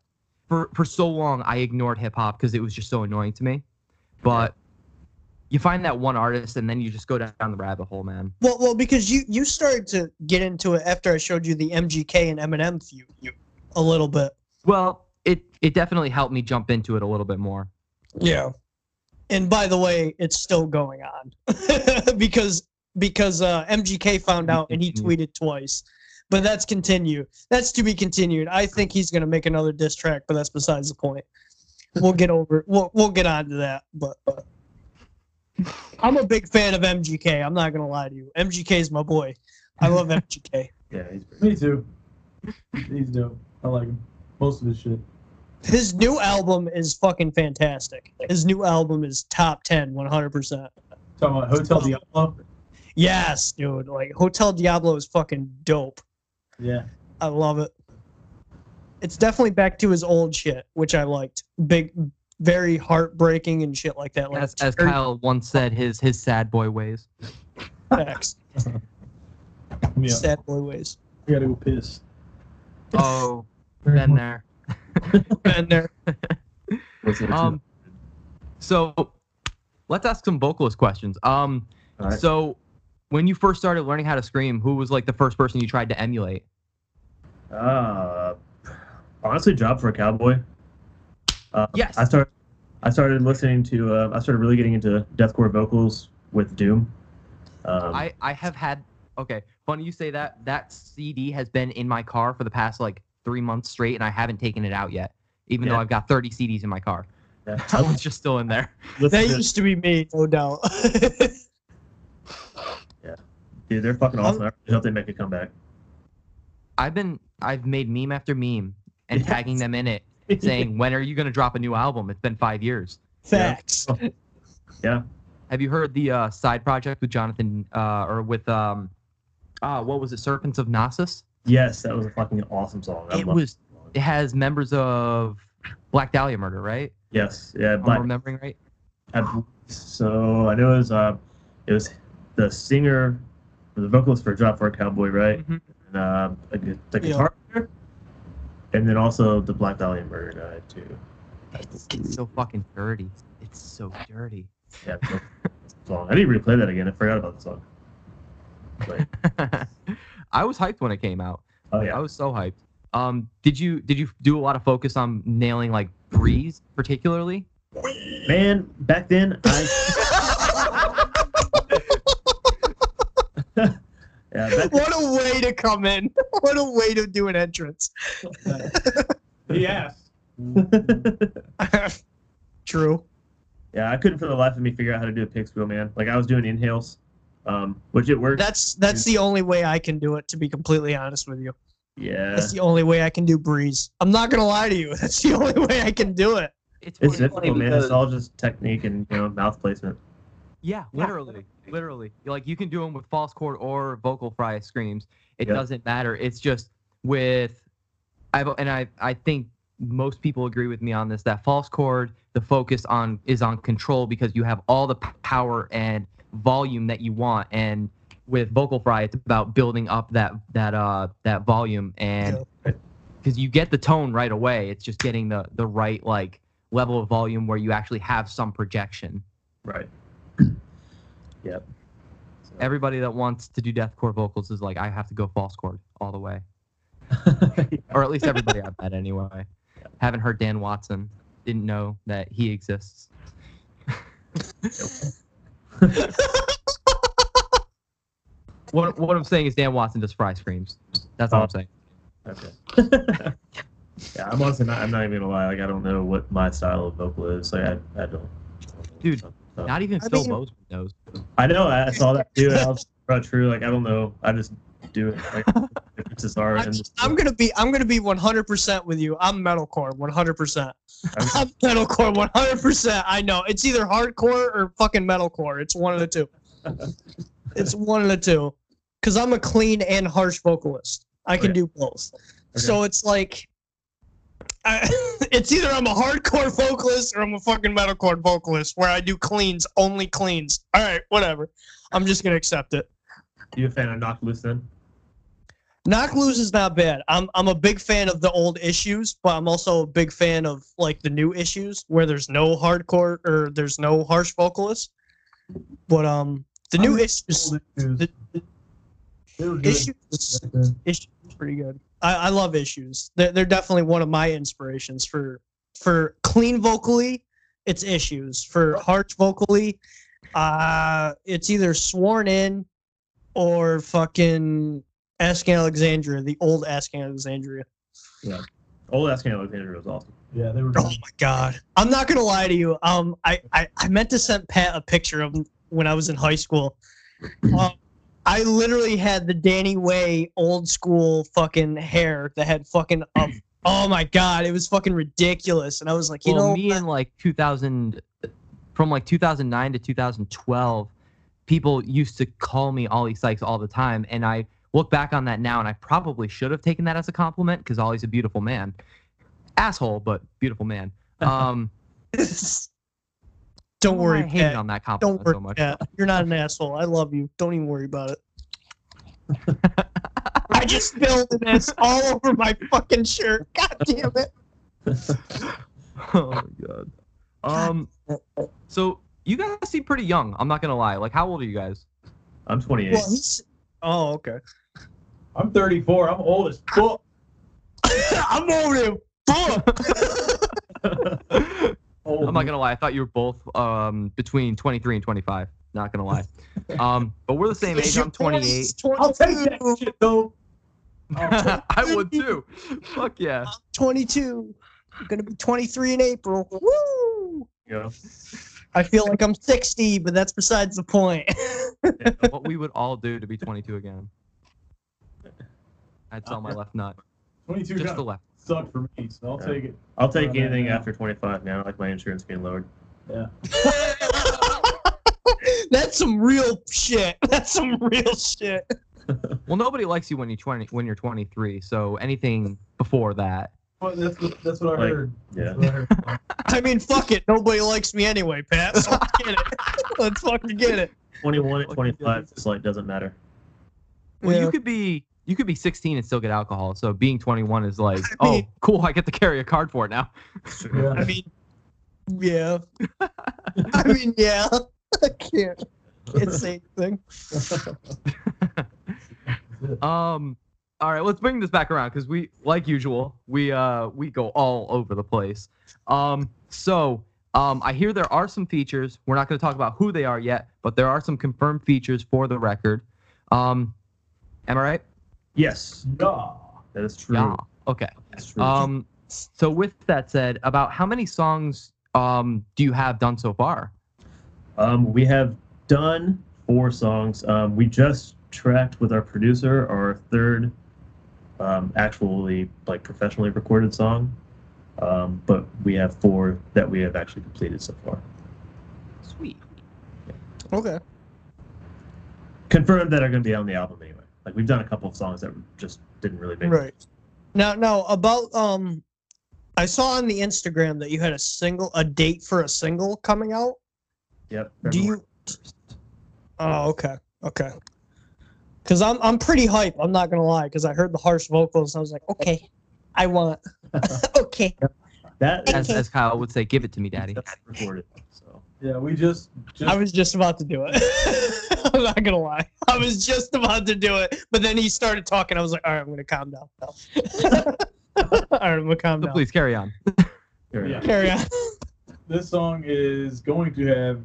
[SPEAKER 1] for for so long I ignored hip hop because it was just so annoying to me, but. You find that one artist, and then you just go down the rabbit hole, man.
[SPEAKER 3] Well, well, because you you started to get into it after I showed you the MGK and Eminem feud you a little bit.
[SPEAKER 1] Well, it it definitely helped me jump into it a little bit more.
[SPEAKER 3] Yeah. And by the way, it's still going on because because uh, MGK found out and he tweeted twice. But that's continue. That's to be continued. I think he's gonna make another diss track, but that's besides the point. We'll get over. We'll we'll get on to that. But uh, I'm a big fan of MGK. I'm not gonna lie to you. MGK is my boy. I love MGK.
[SPEAKER 2] Yeah, he's
[SPEAKER 4] Me too. He's dope. I like him. Most of his shit.
[SPEAKER 3] His new album is fucking fantastic. His new album is top 10, 100%.
[SPEAKER 4] Talking about Hotel Diablo.
[SPEAKER 3] Yes, dude. Like Hotel Diablo is fucking dope.
[SPEAKER 4] Yeah.
[SPEAKER 3] I love it. It's definitely back to his old shit, which I liked. Big, very heartbreaking and shit like that. Like
[SPEAKER 1] As, as Kyle once said, his his sad boy ways.
[SPEAKER 3] Facts.
[SPEAKER 4] Yeah.
[SPEAKER 3] Sad boy ways.
[SPEAKER 4] I gotta go piss.
[SPEAKER 1] Oh, been there.
[SPEAKER 3] Been there.
[SPEAKER 1] Um, so let's ask some vocalist questions. Um,
[SPEAKER 2] All right.
[SPEAKER 1] so when you first started learning how to scream, who was like the first person you tried to emulate?
[SPEAKER 2] Uh, honestly, Job for a Cowboy. Uh,
[SPEAKER 1] Yes.
[SPEAKER 2] I started. I started listening to. Uh, I started really getting into deathcore vocals with Doom. Um,
[SPEAKER 1] I I have had okay. Funny you say that. That CD has been in my car for the past like three months straight, and I haven't taken it out yet. Even though I've got 30 CDs in my car,
[SPEAKER 2] yeah,
[SPEAKER 1] that one's just still in there.
[SPEAKER 3] That used to be me, no doubt.
[SPEAKER 2] Yeah, dude, they're fucking awesome. I really hope they make a comeback.
[SPEAKER 1] I've been I've made meme after meme and
[SPEAKER 2] Yes.
[SPEAKER 1] tagging them in it, saying when are you gonna drop a new album? It's been five years.
[SPEAKER 3] Facts.
[SPEAKER 2] yeah,
[SPEAKER 1] Have you heard the uh, side project with Jonathan uh, or with um, uh, what was it, Serpents of Gnosis?
[SPEAKER 2] yes, that was a fucking awesome song. I
[SPEAKER 1] It was.
[SPEAKER 2] that song.
[SPEAKER 1] It has members of Black Dahlia Murder, right?
[SPEAKER 2] Yes, yeah,
[SPEAKER 1] Am I
[SPEAKER 2] Black.
[SPEAKER 1] remembering right?
[SPEAKER 2] I So I know it was uh, it was the singer, the vocalist for Job for a Cowboy, right?
[SPEAKER 1] Mhm.
[SPEAKER 2] And uh, the, gu- the
[SPEAKER 3] Yeah.
[SPEAKER 2] guitar player, and then also the Black Dahlia Murder guy too.
[SPEAKER 1] It's, it's so fucking dirty. It's so dirty.
[SPEAKER 2] Yeah, so- song. I need to replay that again. I forgot about the song. But,
[SPEAKER 1] I was hyped when it came out.
[SPEAKER 2] oh yeah, I
[SPEAKER 1] was so hyped. Um, did you did you do a lot of focus on nailing like brees particularly?
[SPEAKER 2] man. Back then, I yeah. Back,
[SPEAKER 3] what a way to come in. What a way to do an entrance.
[SPEAKER 4] He asked.
[SPEAKER 3] True.
[SPEAKER 2] yeah, I couldn't for the life of me figure out how to do a pig squeal, man. Like I was doing inhales, um, which it worked.
[SPEAKER 3] That's that's the only way I can do it. To be completely honest with you,
[SPEAKER 2] yeah,
[SPEAKER 3] that's the only way I can do brees. I'm not gonna lie to you. That's the only way I can do it.
[SPEAKER 1] It's,
[SPEAKER 2] it's difficult, man. It's all just technique and you know mouth placement.
[SPEAKER 1] Yeah, literally, literally. Like you can do them with false chord or vocal fry screams. It
[SPEAKER 2] Yeah.
[SPEAKER 1] doesn't matter. It's just with, I've and I I think most people agree with me on this that false chord the focus on is on control because you have all the power and volume that you want and with vocal fry it's about building up that that uh that volume and
[SPEAKER 2] Yeah.
[SPEAKER 1] because you get the tone right away it's just getting the the right like level of volume where you actually have some projection
[SPEAKER 2] Right. Yep. So
[SPEAKER 1] everybody that wants to do deathcore vocals is like, I have to go false chord all the way, or at least everybody I've met anyway. Haven't heard Dan Watson. Didn't know that he exists. what what I'm saying is Dan Watson does fry screams. That's all I'm oh. saying.
[SPEAKER 2] Okay. yeah, I'm honestly not. I'm not even gonna lie. Like, I don't know what my style of vocal is. Like, I, I don't.
[SPEAKER 1] Dude,
[SPEAKER 2] So-
[SPEAKER 1] Not even
[SPEAKER 3] I
[SPEAKER 1] Phil
[SPEAKER 3] mean-
[SPEAKER 1] Bozeman knows.
[SPEAKER 2] I know. I saw that too. And I was not true. Like, I don't know. I just do it. Like, it's just art.
[SPEAKER 3] I'm,
[SPEAKER 2] just,
[SPEAKER 3] I'm gonna be I'm gonna be 100% with you. I'm metalcore 100%.
[SPEAKER 2] I'm-
[SPEAKER 3] I'm metalcore 100%. I know it's either hardcore or fucking metalcore. It's one of the two. It's one of the two. Cause I'm a clean and harsh vocalist. I can
[SPEAKER 2] Okay.
[SPEAKER 3] do both. So it's like, I, it's either I'm a hardcore vocalist or I'm a fucking metalcore vocalist where I do cleans, only cleans. All right, whatever. I'm just gonna accept it.
[SPEAKER 2] you a fan of Knock Loose then?
[SPEAKER 3] Knock Loose is not bad. I'm I'm a big fan of the old issues, but I'm also a big fan of like the new issues where there's no hardcore or there's no harsh vocalists. But um, the new
[SPEAKER 4] I'm
[SPEAKER 3] issues,
[SPEAKER 4] The, they were good.
[SPEAKER 3] issues, issues is pretty good. I, I love issues. They're they're definitely one of my inspirations for for clean vocally. It's issues for harsh vocally. Uh, it's either sworn in or fucking Asking Alexandria, the old Asking Alexandria.
[SPEAKER 2] Yeah, old Asking Alexandria was awesome.
[SPEAKER 4] Yeah, they were.
[SPEAKER 3] Oh my god. I'm not gonna lie to you. Um I, I, I meant to send Pat a picture of when I was in high school. Um, I literally had the Danny Way old school fucking hair that had fucking oh my god, it was fucking ridiculous. And I was like, you
[SPEAKER 1] well,
[SPEAKER 3] know
[SPEAKER 1] me in like 2000, from like 2009 to 2012, people used to call me Oli Sykes all the time, and I look back on that now, and I probably should have taken that as a compliment because Oli's a beautiful man, asshole, but beautiful man. Um,
[SPEAKER 3] don't
[SPEAKER 1] why
[SPEAKER 3] worry,
[SPEAKER 1] I hated
[SPEAKER 3] Pat.
[SPEAKER 1] on that
[SPEAKER 3] Don't worry,
[SPEAKER 1] so much.
[SPEAKER 3] Pat. You're not an asshole. I love you. Don't even worry about it. I just spilled this all over my fucking shirt. God damn it.
[SPEAKER 1] oh my god. Um, so you guys seem pretty young. I'm not gonna lie. Like, how old are you guys?
[SPEAKER 2] I'm 28.
[SPEAKER 3] Well, he's. Oh, okay.
[SPEAKER 4] I'm 34. I'm old as fuck.
[SPEAKER 3] I'm over him. Fuck.
[SPEAKER 4] Old.
[SPEAKER 1] I'm not gonna lie. I thought you were both um between 23 and 25. Not gonna lie. Um, but we're the same age. I'm 28.
[SPEAKER 4] I'll take that shit though.
[SPEAKER 1] I would too. Fuck yeah.
[SPEAKER 3] 22. I'm gonna be 23 in April. Woo!
[SPEAKER 2] You know?
[SPEAKER 3] I feel like I'm 60, but that's besides the point.
[SPEAKER 1] What we would all do to be 22 again. I'd sell my left nut.
[SPEAKER 4] 22
[SPEAKER 1] Just
[SPEAKER 4] kind
[SPEAKER 1] the left.
[SPEAKER 4] Sucked for me, so I'll
[SPEAKER 2] Yeah.
[SPEAKER 4] take it.
[SPEAKER 2] I'll take
[SPEAKER 4] Uh,
[SPEAKER 2] anything
[SPEAKER 4] yeah.
[SPEAKER 2] after 25 now. Like my insurance being lowered.
[SPEAKER 4] Yeah.
[SPEAKER 3] that's some real shit. That's some real shit.
[SPEAKER 1] Well, nobody likes you when you're 20 when you're 23. So anything before that.
[SPEAKER 4] Well, that's what, that's what I
[SPEAKER 2] Like,
[SPEAKER 4] heard.
[SPEAKER 2] yeah.
[SPEAKER 4] What I heard.
[SPEAKER 3] I mean, fuck it. Nobody likes me anyway, Pat. So let's get it. Let's fucking get it.
[SPEAKER 2] 21 and
[SPEAKER 1] Fucking
[SPEAKER 2] 25 just like doesn't matter.
[SPEAKER 1] Well,
[SPEAKER 3] Yeah.
[SPEAKER 1] you could be you could be 16 and still get alcohol. So being 21 is like,
[SPEAKER 3] I
[SPEAKER 1] oh, cool. I get to carry a card for it now.
[SPEAKER 4] Yeah.
[SPEAKER 3] I mean, yeah. I mean, yeah. I can't. Can't say anything.
[SPEAKER 1] Um. All right, let's bring this back around because we, like usual, we uh we go all over the place. Um. So, um, I hear there are some features. We're not going to talk about who they are yet, but there are some confirmed features for the record. Um. Am I right?
[SPEAKER 2] Yes,
[SPEAKER 4] Yeah.
[SPEAKER 2] that is true.
[SPEAKER 1] Yeah. Okay.
[SPEAKER 2] That's true.
[SPEAKER 1] Um. So with that said, about how many songs um do you have done so far?
[SPEAKER 2] Um, we have done four songs. Um, we just tracked with our producer our third um, actually like professionally recorded song. Um, but we have four that we have actually completed so far.
[SPEAKER 1] Sweet.
[SPEAKER 3] Okay.
[SPEAKER 2] Confirmed that are going to be on the album anyway. Like we've done a couple of songs that just didn't really make. It.
[SPEAKER 3] Right. Now, now about um, I saw on the Instagram that you had a single, a date for a single coming out.
[SPEAKER 2] Yep.
[SPEAKER 3] Do you?
[SPEAKER 2] 1st.
[SPEAKER 3] Oh, okay, okay. Because I'm I'm pretty hype. I'm not gonna lie. Because I heard the harsh vocals, and I was like, okay, I want. okay.
[SPEAKER 2] That
[SPEAKER 1] As,
[SPEAKER 2] is
[SPEAKER 1] as Kyle would say, give it to me, daddy.
[SPEAKER 2] that's recorded. So
[SPEAKER 4] Yeah, we just just
[SPEAKER 3] I was just about to do it. I'm not gonna lie. I was just about to do it, but then he started talking. I was like, all right, I'm gonna calm down. all right, I'm gonna calm
[SPEAKER 1] So
[SPEAKER 3] down.
[SPEAKER 1] please carry on.
[SPEAKER 2] Here,
[SPEAKER 4] Yeah.
[SPEAKER 3] Carry on.
[SPEAKER 4] this song is going to have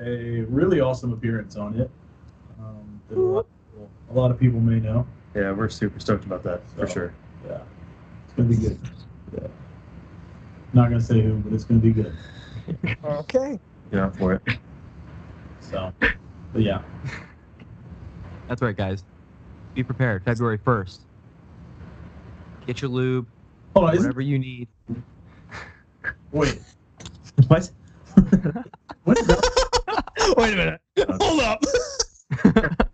[SPEAKER 4] a really awesome appearance on it. Um, that a, lot, a lot of people may know.
[SPEAKER 2] Yeah, we're super stoked about that for sure.
[SPEAKER 4] Yeah, it's gonna be good. Yeah. Not gonna say who, but it's gonna be good.
[SPEAKER 3] Okay.
[SPEAKER 2] Get out for it.
[SPEAKER 4] So, but yeah,
[SPEAKER 1] That's right, guys. Be prepared. February 1st. Get your lube,
[SPEAKER 4] hold on.
[SPEAKER 1] Whatever you need.
[SPEAKER 4] wait,
[SPEAKER 2] What?
[SPEAKER 4] when's that?
[SPEAKER 3] Wait a minute. Hold up.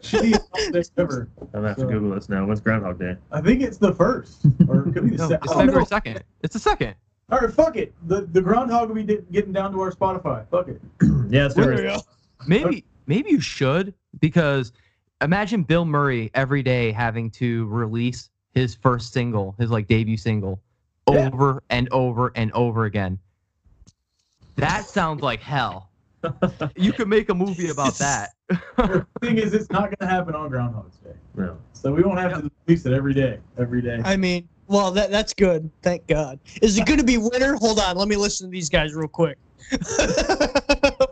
[SPEAKER 4] shittiest holiday ever?
[SPEAKER 2] I'm gonna have to Google this now. When's Groundhog Day?
[SPEAKER 4] I think it's the first, or it could be the
[SPEAKER 1] No,
[SPEAKER 4] second.
[SPEAKER 1] it's February 2nd. It's the second.
[SPEAKER 4] All right, fuck it. The the groundhog will be getting down to our Spotify. Fuck it.
[SPEAKER 2] yeah,
[SPEAKER 3] There we go.
[SPEAKER 1] Maybe maybe you should because imagine Bill Murray every day having to release his first single, his like debut single,
[SPEAKER 4] Yeah.
[SPEAKER 1] over and over and over again. That sounds like hell. You could make a movie about that.
[SPEAKER 4] the thing is, it's not gonna happen on Groundhog's Day,
[SPEAKER 2] No.
[SPEAKER 4] so we won't have to release it every day. Every day.
[SPEAKER 3] I mean, well, that that's good. Thank God. Is it going to be winter? Hold on. Let me listen to these guys real quick.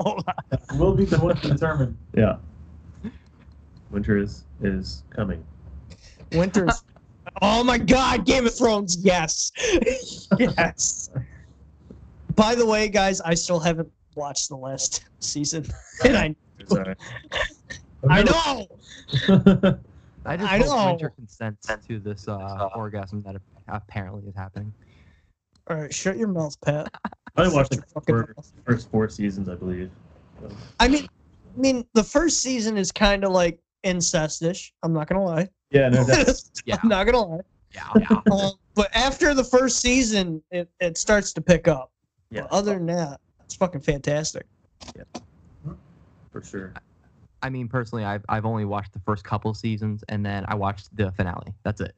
[SPEAKER 3] Hold on.
[SPEAKER 4] We'll be the one to determine.
[SPEAKER 2] Yeah. Winter is is coming.
[SPEAKER 3] Winter's. Oh my God! Game of Thrones. Yes. yes. By the way, guys, I still haven't watched the last season, and I
[SPEAKER 2] It's.
[SPEAKER 3] I know.
[SPEAKER 1] I just
[SPEAKER 3] I
[SPEAKER 1] hope
[SPEAKER 3] know.
[SPEAKER 1] Winter consents to this uh, orgasm that apparently is happening.
[SPEAKER 3] All right, shut your mouth, Pat.
[SPEAKER 2] I watched the
[SPEAKER 3] your
[SPEAKER 2] first, first four seasons, I believe.
[SPEAKER 3] I mean, I mean, the first season is kind of like incestish. I'm not gonna lie.
[SPEAKER 2] Yeah, no,
[SPEAKER 1] Yeah.
[SPEAKER 3] I'm not gonna lie.
[SPEAKER 1] Yeah, yeah.
[SPEAKER 3] Um, but after the first season, it, it starts to pick up.
[SPEAKER 2] yeah,
[SPEAKER 3] But other than that, it's fucking fantastic.
[SPEAKER 2] Yeah, for sure.
[SPEAKER 1] I mean, personally, I've I've only watched the first couple seasons and then I watched the finale. That's it.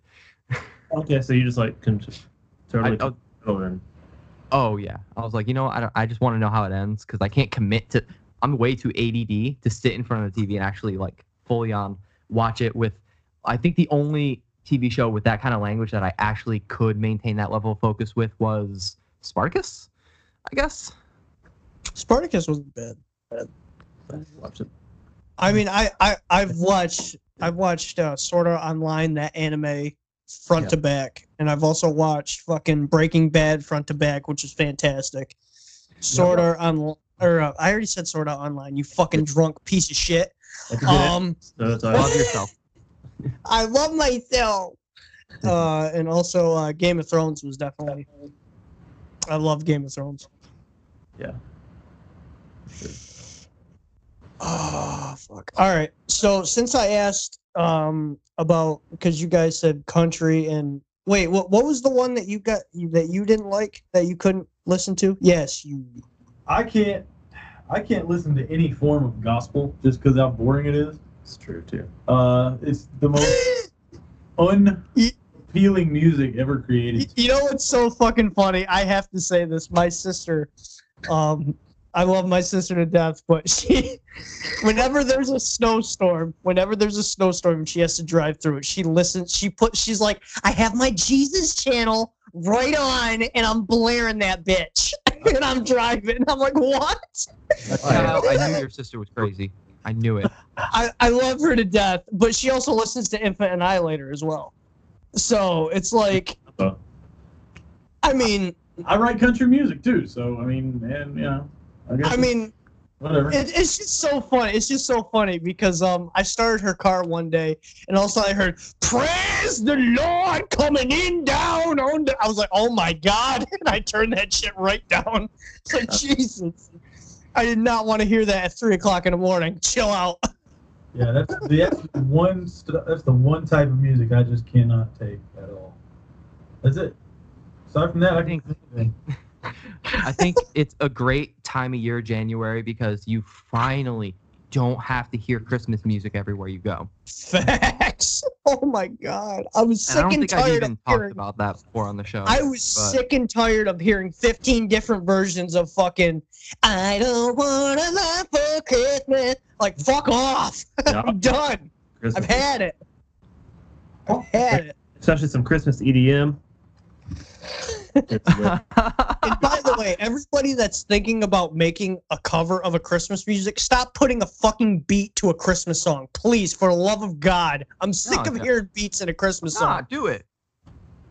[SPEAKER 2] Okay, so you just like can just totally
[SPEAKER 1] oh,
[SPEAKER 2] oh,
[SPEAKER 1] oh yeah, I was like, you know, I don't, I just want to know how it ends because I can't commit to. I'm way too ADD to sit in front of the TV and actually like fully on watch it with. I think the only TV show with that kind of language that I actually could maintain that level of focus with was Spartacus, I guess.
[SPEAKER 3] Spartacus wasn't bad.
[SPEAKER 2] Watch it.
[SPEAKER 3] I mean, I, I I've watched I've watched uh, Sword Art Online that anime front
[SPEAKER 1] Yeah.
[SPEAKER 3] to back, and I've also watched fucking Breaking Bad front to back, which is fantastic. Sort of on or uh, I already said Sword Art Online. You fucking drunk piece of shit. Um,
[SPEAKER 1] Love yourself.
[SPEAKER 3] I love myself. Uh, and also uh, Game of Thrones was definitely. I love Game of Thrones.
[SPEAKER 2] Yeah.
[SPEAKER 3] Oh fuck! All right. So since I asked um about because you guys said country and wait, what what was the one that you got that you didn't like that you couldn't listen to? Yes, you.
[SPEAKER 4] I can't. I can't listen to any form of gospel just because how boring it is.
[SPEAKER 2] It's true too.
[SPEAKER 4] Uh, it's the most unappealing music ever created.
[SPEAKER 3] You know what's so fucking funny? I have to say this. My sister, um, I love my sister to death, but she, whenever there's a snowstorm, whenever there's a snowstorm she has to drive through it, she listens. She put. She's like, I have my Jesus channel right on, and I'm blaring that bitch, and I'm driving. I'm like, what?
[SPEAKER 1] Kyle, I knew your sister was crazy. I knew it.
[SPEAKER 3] I, I love her to death, but she also listens to Infant Annihilator as well. So it's like,
[SPEAKER 2] Oh.
[SPEAKER 3] I mean,
[SPEAKER 4] I write country music too, so I mean, and you know, I
[SPEAKER 3] I mean.
[SPEAKER 4] whatever.
[SPEAKER 3] It, it's just so funny. It's just so funny because um I started her car one day and also I heard praise the Lord coming in down on the I was like, oh my god, and I turned that shit right down. It's like Jesus. I did not want to hear that at three o'clock in the morning. Chill out.
[SPEAKER 4] yeah, that's the that's the one. That's the one type of music I just cannot take at all. That's it. Aside from that, I
[SPEAKER 1] think-
[SPEAKER 4] can. anything.
[SPEAKER 1] I think it's a great time of year, January, because you finally don't have to hear Christmas music everywhere you go.
[SPEAKER 3] Facts. Oh my god. I was
[SPEAKER 1] And I
[SPEAKER 3] sick
[SPEAKER 1] don't
[SPEAKER 3] and
[SPEAKER 1] think I've
[SPEAKER 3] tired
[SPEAKER 1] even
[SPEAKER 3] of
[SPEAKER 1] talked
[SPEAKER 3] hearing
[SPEAKER 1] about that before on the show.
[SPEAKER 3] I was
[SPEAKER 1] but-
[SPEAKER 3] sick and tired of hearing 15 different versions of fucking I don't want a lot for Christmas. Like fuck off.
[SPEAKER 2] Yeah.
[SPEAKER 3] I'm done.
[SPEAKER 2] Christmas,
[SPEAKER 3] I've had it. I've had it.
[SPEAKER 2] especially some Christmas EDM. It's lit.
[SPEAKER 3] And by the way, everybody that's thinking about making a cover of a Christmas music, stop putting a fucking beat to a Christmas song. Please, for the love of God. I'm sick
[SPEAKER 1] No,
[SPEAKER 3] of
[SPEAKER 1] no.
[SPEAKER 3] hearing beats in a Christmas
[SPEAKER 1] nah,
[SPEAKER 3] song.
[SPEAKER 1] do it.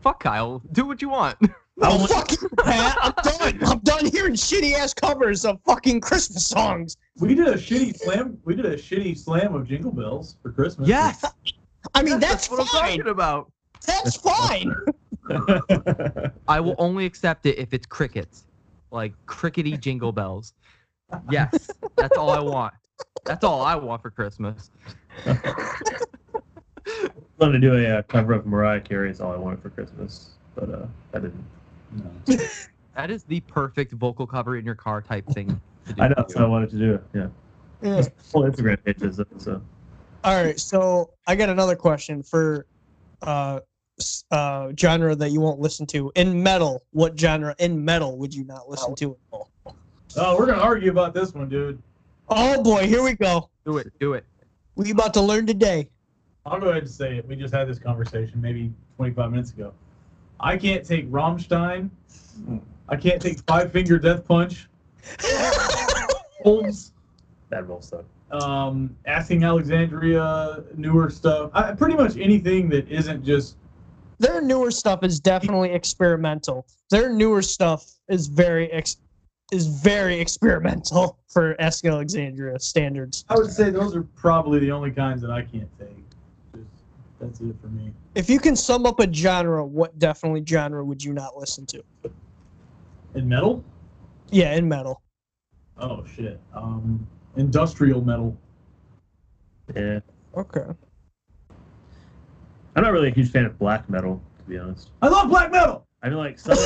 [SPEAKER 1] Fuck Kyle. Do what you want.
[SPEAKER 3] Oh,
[SPEAKER 2] want-
[SPEAKER 3] fuck Pat. I'm done. I'm done hearing shitty ass covers of fucking Christmas songs.
[SPEAKER 4] We did a shitty slam. We did a shitty slam of Jingle Bells for Christmas.
[SPEAKER 3] Yes. I mean, that's,
[SPEAKER 1] what I'm talking about.
[SPEAKER 3] That's fine.
[SPEAKER 1] I will only accept it if it's crickets, like crickety jingle bells. Yes, that's all I want. That's all I want for Christmas.
[SPEAKER 2] I wanted to do a uh, cover of Mariah Carey's "All I Wanted for Christmas," but uh, I didn't.
[SPEAKER 4] No.
[SPEAKER 1] That is the perfect vocal cover in your car type thing. To do
[SPEAKER 2] I know,
[SPEAKER 1] for
[SPEAKER 2] so. I wanted to do it. Yeah,
[SPEAKER 3] Yeah.
[SPEAKER 2] full Instagram pages. So
[SPEAKER 3] All right, so I got another question for uh uh genre that you won't listen to. In metal, what genre in metal would you not listen to? At all?
[SPEAKER 4] Oh, we're gonna argue about this one, dude.
[SPEAKER 3] Oh boy, here we go.
[SPEAKER 1] Do it. Do it.
[SPEAKER 3] We about to learn today.
[SPEAKER 4] I'll go ahead and say it. We just had this conversation maybe 25 minutes ago. I can't take Rammstein. I can't take Five Finger Death Punch. Holmes.
[SPEAKER 2] that roll stuff.
[SPEAKER 4] Um, Asking Alexandria, newer stuff. I, pretty much anything that isn't just.
[SPEAKER 3] Their newer stuff is definitely experimental. Their newer stuff is very ex- is very experimental for Ask Alexandria standards.
[SPEAKER 4] I would say those are probably the only kinds that I can't take. Just, that's it for me.
[SPEAKER 3] If you can sum up a genre, what definitely genre would you not listen to?
[SPEAKER 4] In metal?
[SPEAKER 3] Yeah, in metal.
[SPEAKER 4] Oh shit. Um, industrial metal.
[SPEAKER 2] Yeah,
[SPEAKER 3] Okay.
[SPEAKER 2] I'm not really a huge fan of black metal, to be honest.
[SPEAKER 4] I love black metal.
[SPEAKER 2] I mean, like some.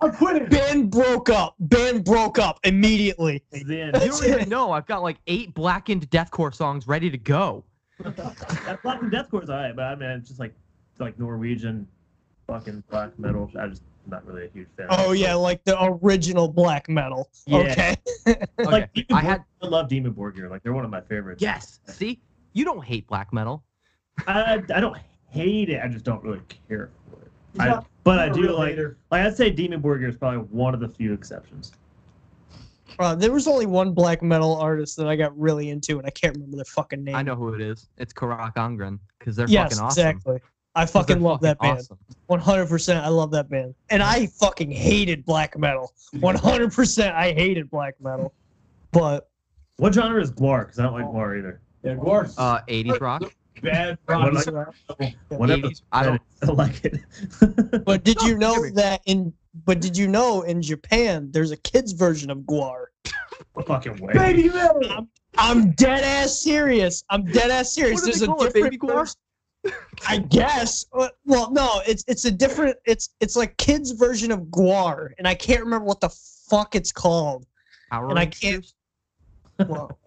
[SPEAKER 4] I'm quitting.
[SPEAKER 3] Ben broke up. Ben broke up immediately.
[SPEAKER 2] then
[SPEAKER 1] you don't even know. I've got like eight blackened deathcore songs ready to go.
[SPEAKER 2] blackened black deathcore is alright, but I mean, it's just like like Norwegian fucking black metal. I just am not really a huge fan.
[SPEAKER 3] Oh yeah, like the original black metal.
[SPEAKER 2] Yeah.
[SPEAKER 3] Okay.
[SPEAKER 1] Okay.
[SPEAKER 2] like Dimmu
[SPEAKER 1] I
[SPEAKER 2] Borg-
[SPEAKER 1] had
[SPEAKER 2] I love Dimmu Borgir. Like they're one of my favorites.
[SPEAKER 1] yes. See, you don't hate black metal.
[SPEAKER 2] I I don't hate it. I just don't really care for it.
[SPEAKER 4] He's
[SPEAKER 2] I,
[SPEAKER 4] not-
[SPEAKER 2] but I do like
[SPEAKER 4] hater.
[SPEAKER 2] like I'd say Dimmu Borgir is probably one of the few exceptions.
[SPEAKER 3] Uh, there was only one black metal artist that I got really into, and I can't remember their fucking name.
[SPEAKER 1] I know who it is. It's Carach Angren because they're
[SPEAKER 3] Yes,
[SPEAKER 1] fucking awesome.
[SPEAKER 3] exactly. I
[SPEAKER 1] 'Cause they're
[SPEAKER 3] fucking love that band.
[SPEAKER 1] awesome.
[SPEAKER 3] One hundred percent, I love that band, and I fucking hated black metal. One hundred percent, I hated black metal. But
[SPEAKER 2] What genre is GWAR? Because I don't like GWAR either.
[SPEAKER 4] Yeah, GWAR's
[SPEAKER 1] Uh, 80s rock.
[SPEAKER 4] bad
[SPEAKER 2] What
[SPEAKER 4] rock.
[SPEAKER 2] like- Whatever.
[SPEAKER 1] 80s, I don't.
[SPEAKER 2] I don't like it.
[SPEAKER 3] but did you know that in but did you know in Japan there's a kids version of GWAR?
[SPEAKER 2] fucking way.
[SPEAKER 4] Baby metal.
[SPEAKER 3] I'm dead ass serious. I'm dead ass serious.
[SPEAKER 1] What do
[SPEAKER 3] There's
[SPEAKER 1] they
[SPEAKER 3] a
[SPEAKER 1] call it,
[SPEAKER 3] different
[SPEAKER 1] Baby
[SPEAKER 3] GWAR? I guess. Uh, Well, no, it's it's a different. It's it's like kids version of GWAR, and I can't remember what the fuck it's called. And I can't- Well,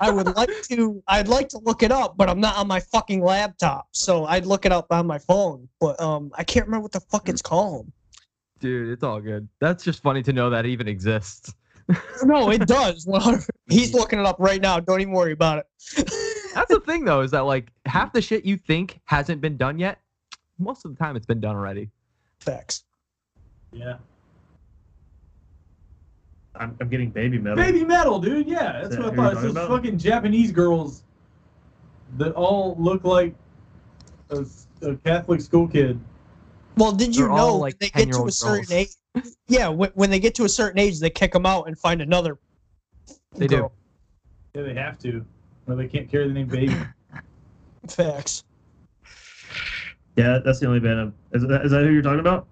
[SPEAKER 3] I would like to. I'd like to look it up, but I'm not on my fucking laptop, so I'd look it up on my phone. But um, I can't remember what the fuck it's called.
[SPEAKER 1] Dude, it's all good. That's just funny to know that even exists.
[SPEAKER 3] No, it does. 100 He's looking it up right now. Don't even worry about it.
[SPEAKER 1] That's the thing though, is that like half the shit you think hasn't been done yet, most of the time it's been done already.
[SPEAKER 3] Facts.
[SPEAKER 4] Yeah.
[SPEAKER 2] I'm, I'm getting baby metal.
[SPEAKER 4] Baby metal, dude. Yeah, that's
[SPEAKER 2] Is
[SPEAKER 4] what I thought. It's
[SPEAKER 2] you're
[SPEAKER 4] those
[SPEAKER 2] about?
[SPEAKER 4] fucking Japanese girls that all look like a, a Catholic school kid.
[SPEAKER 3] Well, did you
[SPEAKER 1] They're all,
[SPEAKER 3] know
[SPEAKER 1] like,
[SPEAKER 3] when they get to a
[SPEAKER 1] 10-year-old
[SPEAKER 3] certain
[SPEAKER 1] girls.
[SPEAKER 3] age? Yeah, when, when they get to a certain age, they kick them out and find another.
[SPEAKER 1] They do.
[SPEAKER 4] Yeah, they have to, or they can't carry the name baby.
[SPEAKER 3] Facts.
[SPEAKER 2] Yeah, that's the only band. I'm, is, that, is that who you're talking about?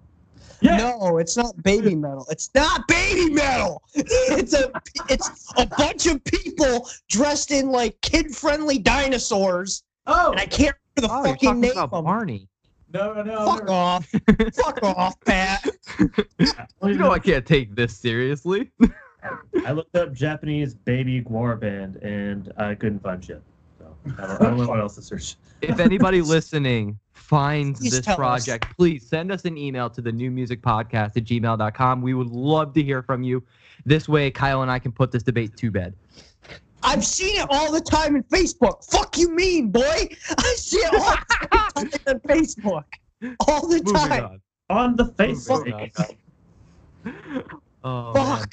[SPEAKER 4] Yeah.
[SPEAKER 3] No, it's not baby metal. It's not baby metal. It's a it's a bunch of people dressed in like kid-friendly dinosaurs,
[SPEAKER 4] Oh
[SPEAKER 3] and I can't remember the
[SPEAKER 1] Oh, you're
[SPEAKER 3] fucking name
[SPEAKER 1] about
[SPEAKER 3] of them.
[SPEAKER 1] Barney.
[SPEAKER 4] no, no, no.
[SPEAKER 3] Fuck off. Fuck off, Pat.
[SPEAKER 1] You know I can't take this seriously.
[SPEAKER 2] I looked up Japanese baby gwar band and I couldn't find shit. So I don't, I don't know what else to search.
[SPEAKER 1] if anybody listening finds
[SPEAKER 3] Please
[SPEAKER 1] this
[SPEAKER 3] tell us.
[SPEAKER 1] project, please send us an email to the NuMusick podcast at gmail.com. We would love to hear from you. This way, Kyle and I can put this debate to bed.
[SPEAKER 3] I've seen it all the time in Facebook. Fuck you mean, boy? I see it all the time on Facebook. All the
[SPEAKER 1] Moving
[SPEAKER 3] time.
[SPEAKER 1] on.
[SPEAKER 2] On the face.
[SPEAKER 1] Moving on. Oh, man.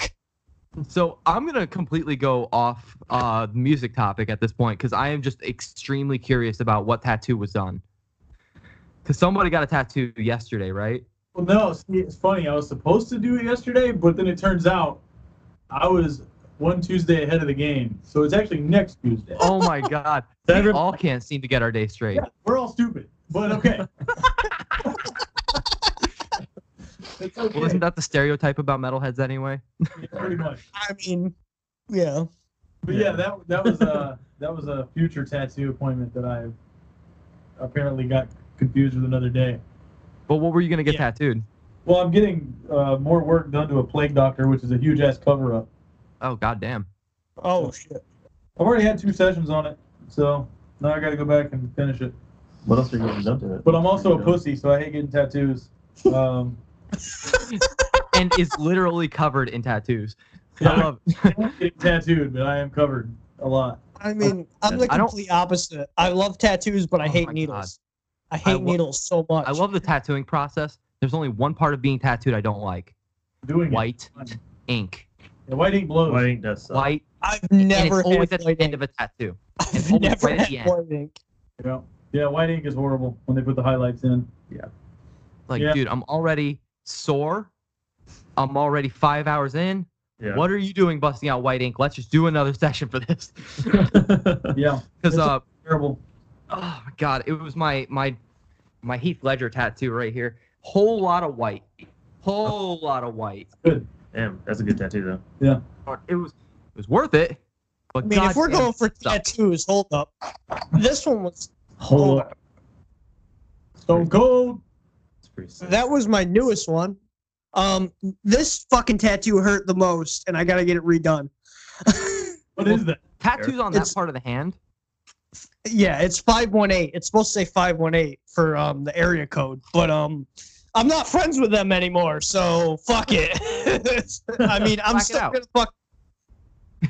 [SPEAKER 1] So I'm gonna completely go off uh the music topic at this point because I am just extremely curious about what tattoo was done. Because somebody got a tattoo yesterday, right?
[SPEAKER 4] Well, no, see, it's funny. I was supposed to do it yesterday, but then it turns out I was one Tuesday ahead of the game. So it's actually next Tuesday.
[SPEAKER 1] Oh my god, we all can't seem to get our day straight.
[SPEAKER 4] Yeah, we're all stupid, but okay. it's okay.
[SPEAKER 1] Well, isn't that the stereotype about metalheads anyway?
[SPEAKER 4] Yeah, pretty much.
[SPEAKER 3] I mean, yeah.
[SPEAKER 4] But yeah, that that was a that was a future tattoo appointment that I apparently got confused with another day.
[SPEAKER 1] But what were you gonna get
[SPEAKER 3] Yeah.
[SPEAKER 1] tattooed?
[SPEAKER 4] Well, I'm getting uh, more work done to a plague doctor, which is a huge ass cover up.
[SPEAKER 1] Oh goddamn.
[SPEAKER 3] Oh shit.
[SPEAKER 4] I've already had two sessions on it, so now I got to go back and finish it.
[SPEAKER 2] What else are you getting done to it?
[SPEAKER 4] But I'm also a pussy, so I hate getting tattoos. Um,
[SPEAKER 1] and is literally covered in tattoos. I love it.
[SPEAKER 4] I won't tattooed, but I am covered a lot.
[SPEAKER 3] I mean, I'm the
[SPEAKER 1] I
[SPEAKER 3] complete opposite. I love tattoos, but I
[SPEAKER 1] Oh
[SPEAKER 3] hate
[SPEAKER 1] my
[SPEAKER 3] needles. I hate
[SPEAKER 1] lo-
[SPEAKER 3] needles so much.
[SPEAKER 1] I love the tattooing process. There's only one part of being tattooed I don't like.
[SPEAKER 4] Doing
[SPEAKER 1] White
[SPEAKER 4] it.
[SPEAKER 1] ink.
[SPEAKER 4] Yeah, white ink blows.
[SPEAKER 2] White ink does suck.
[SPEAKER 1] White
[SPEAKER 3] I've
[SPEAKER 1] and
[SPEAKER 3] never
[SPEAKER 1] it's always at the
[SPEAKER 3] white
[SPEAKER 1] end of a tattoo.
[SPEAKER 3] I've
[SPEAKER 1] and
[SPEAKER 3] never
[SPEAKER 1] right
[SPEAKER 3] had white ink.
[SPEAKER 4] Yeah. yeah, white ink is horrible when they put the highlights in. Yeah.
[SPEAKER 1] Like,
[SPEAKER 4] Yeah.
[SPEAKER 1] dude, I'm already sore. I'm already five hours in.
[SPEAKER 2] Yeah.
[SPEAKER 1] What are you doing busting out white ink? Let's just do another session for this.
[SPEAKER 4] Yeah,
[SPEAKER 1] Because uh
[SPEAKER 4] terrible.
[SPEAKER 1] oh my god, it was my my my Heath Ledger tattoo right here. Whole lot of white. Whole lot of white.
[SPEAKER 4] Good.
[SPEAKER 2] Damn, that's a good tattoo though. Yeah.
[SPEAKER 1] It was it was worth it. But
[SPEAKER 3] I mean, if we're
[SPEAKER 1] goddamn,
[SPEAKER 3] going for
[SPEAKER 1] it sucked.
[SPEAKER 3] tattoos, hold up. This one was
[SPEAKER 2] Whole.
[SPEAKER 3] Oh.
[SPEAKER 4] Stone cold.
[SPEAKER 2] It's pretty sick.
[SPEAKER 3] that was my newest one. Um, this fucking tattoo hurt the most, and I gotta get it redone.
[SPEAKER 4] What is that?
[SPEAKER 1] tattoos on that part of the hand.
[SPEAKER 3] yeah, it's five one eight. It's supposed to say five one eight for um the area code, but um, I'm not friends with them anymore, so fuck it. I mean, I'm
[SPEAKER 1] Black
[SPEAKER 3] still gonna fuck.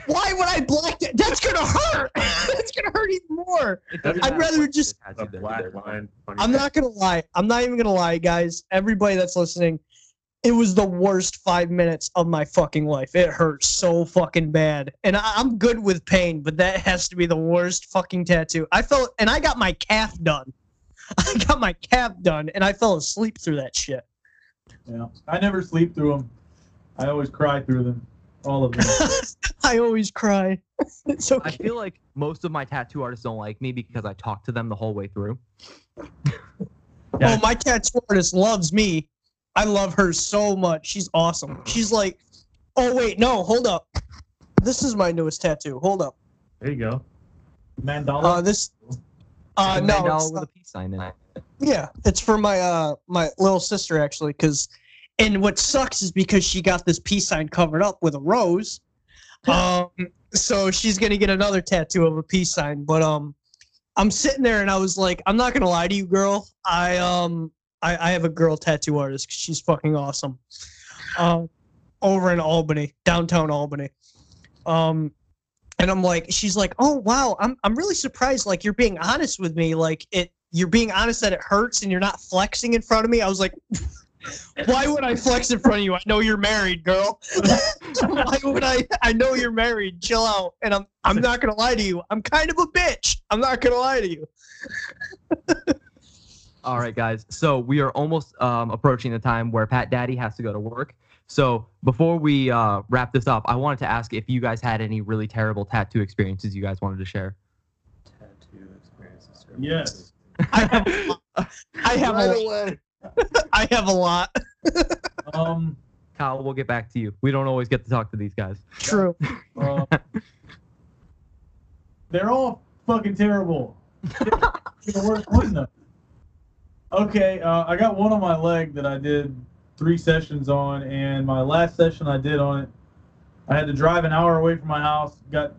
[SPEAKER 3] Why would I black it? That's gonna hurt. That's gonna hurt even more. I'd rather just-
[SPEAKER 2] a black line.
[SPEAKER 3] I'm not gonna lie. I'm not even gonna lie, guys. Everybody that's listening, it was the worst five minutes of my fucking life. It hurt so fucking bad, and I, I'm good with pain, but that has to be the worst fucking tattoo. I felt, and I got my calf done. I got my calf done, and I fell asleep through that shit.
[SPEAKER 4] Yeah. I never sleep through them. I always cry through them. All of them.
[SPEAKER 3] I always cry. it's
[SPEAKER 1] I feel like most of my tattoo artists don't like me because I talk to them the whole way through.
[SPEAKER 2] Yeah.
[SPEAKER 3] Oh, my tattoo artist loves me. I love her so much. She's awesome. She's like, oh wait, no, hold up. This is my newest tattoo. Hold up.
[SPEAKER 2] There you go.
[SPEAKER 4] Mandala.
[SPEAKER 3] Uh, this. Uh, no,
[SPEAKER 1] mandala with
[SPEAKER 3] not-
[SPEAKER 1] a peace sign in it.
[SPEAKER 3] yeah, it's for my uh my little sister actually, because, and what sucks is because she got this peace sign covered up with a rose, um, so she's gonna get another tattoo of a peace sign. But um, I'm sitting there and I was like, I'm not gonna lie to you, girl. I um, I, I have a girl tattoo artist. she's fucking awesome. Um, over in Albany, downtown Albany. Um, and I'm like, she's like, oh wow, I'm I'm really surprised. Like you're being honest with me. Like it, you're being honest that it hurts, and you're not flexing in front of me. I was like, why would I flex in front of you? I know you're married, girl. why would I? I know you're married. Chill out. And I'm I'm not gonna lie to you. I'm kind of a bitch. I'm not gonna lie to you.
[SPEAKER 1] All right, guys. So we are almost um, approaching the time where Pat Daddy has to go to work. So before we uh, wrap this up, I wanted to ask if you guys had any really terrible tattoo experiences you guys wanted to share.
[SPEAKER 2] Tattoo experiences.
[SPEAKER 4] Yes.
[SPEAKER 3] I have a lot. I have a lot. I have a lot.
[SPEAKER 4] Um.
[SPEAKER 1] Kyle, we'll get back to you. We don't always get to talk to these guys.
[SPEAKER 3] True.
[SPEAKER 4] uh, they're all fucking terrible. the worst one. Okay, uh, I got one on my leg that I did three sessions on, and my last session I did on it, I had to drive an hour away from my house. Got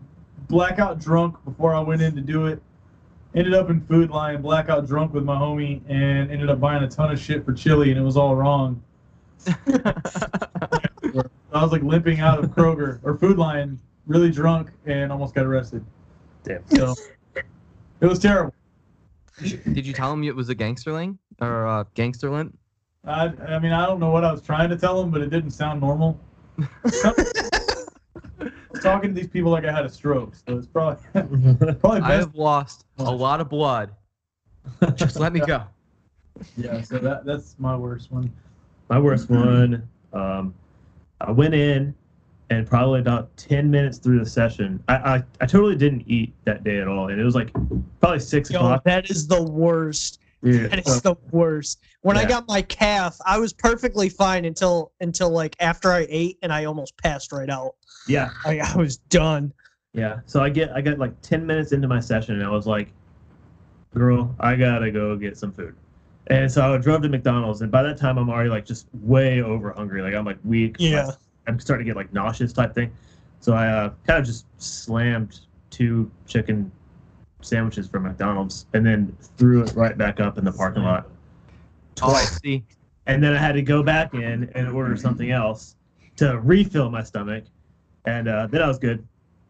[SPEAKER 4] blackout drunk before I went in to do it. Ended up in Food Lion, blackout drunk with my homie, and ended up buying a ton of shit for chili, and it was all wrong. I was like limping out of Kroger or Food Lion, really drunk, and almost got arrested.
[SPEAKER 2] Damn.
[SPEAKER 4] So it was terrible.
[SPEAKER 1] Did you tell him it was a gangsterling or uh, gangsterlint?
[SPEAKER 4] I, I mean, I don't know what I was trying to tell him, but it didn't sound normal. Talking to these people like I had a stroke, so it's probably probably
[SPEAKER 1] I have lost a lot of blood. Just let me go.
[SPEAKER 4] Yeah, so that that's my worst one.
[SPEAKER 2] My worst one. Um, I went in, and probably about ten minutes through the session, I, I I totally didn't eat that day at all, and it was like probably six
[SPEAKER 3] Yo,
[SPEAKER 2] o'clock.
[SPEAKER 3] that is the worst.
[SPEAKER 2] Yeah.
[SPEAKER 3] That is the worst. When I got my calf, I was perfectly fine until until like after I ate and I almost passed right out.
[SPEAKER 2] yeah,
[SPEAKER 3] I, I was done.
[SPEAKER 2] yeah. So I get I got like ten minutes into my session, and I was like, "Girl, I gotta go get some food." And so I drove to McDonald's, and by that time I'm already like just way over hungry. Like I'm like weak.
[SPEAKER 3] Yeah.
[SPEAKER 2] I'm starting to get like nauseous type thing. So I uh, kind of just slammed two chicken sandwiches from McDonald's and then threw it right back up in the parking lot
[SPEAKER 1] Oh,
[SPEAKER 2] twice.
[SPEAKER 1] see,
[SPEAKER 2] And then I had to go back in and order something else to refill my stomach. And uh, then I was good.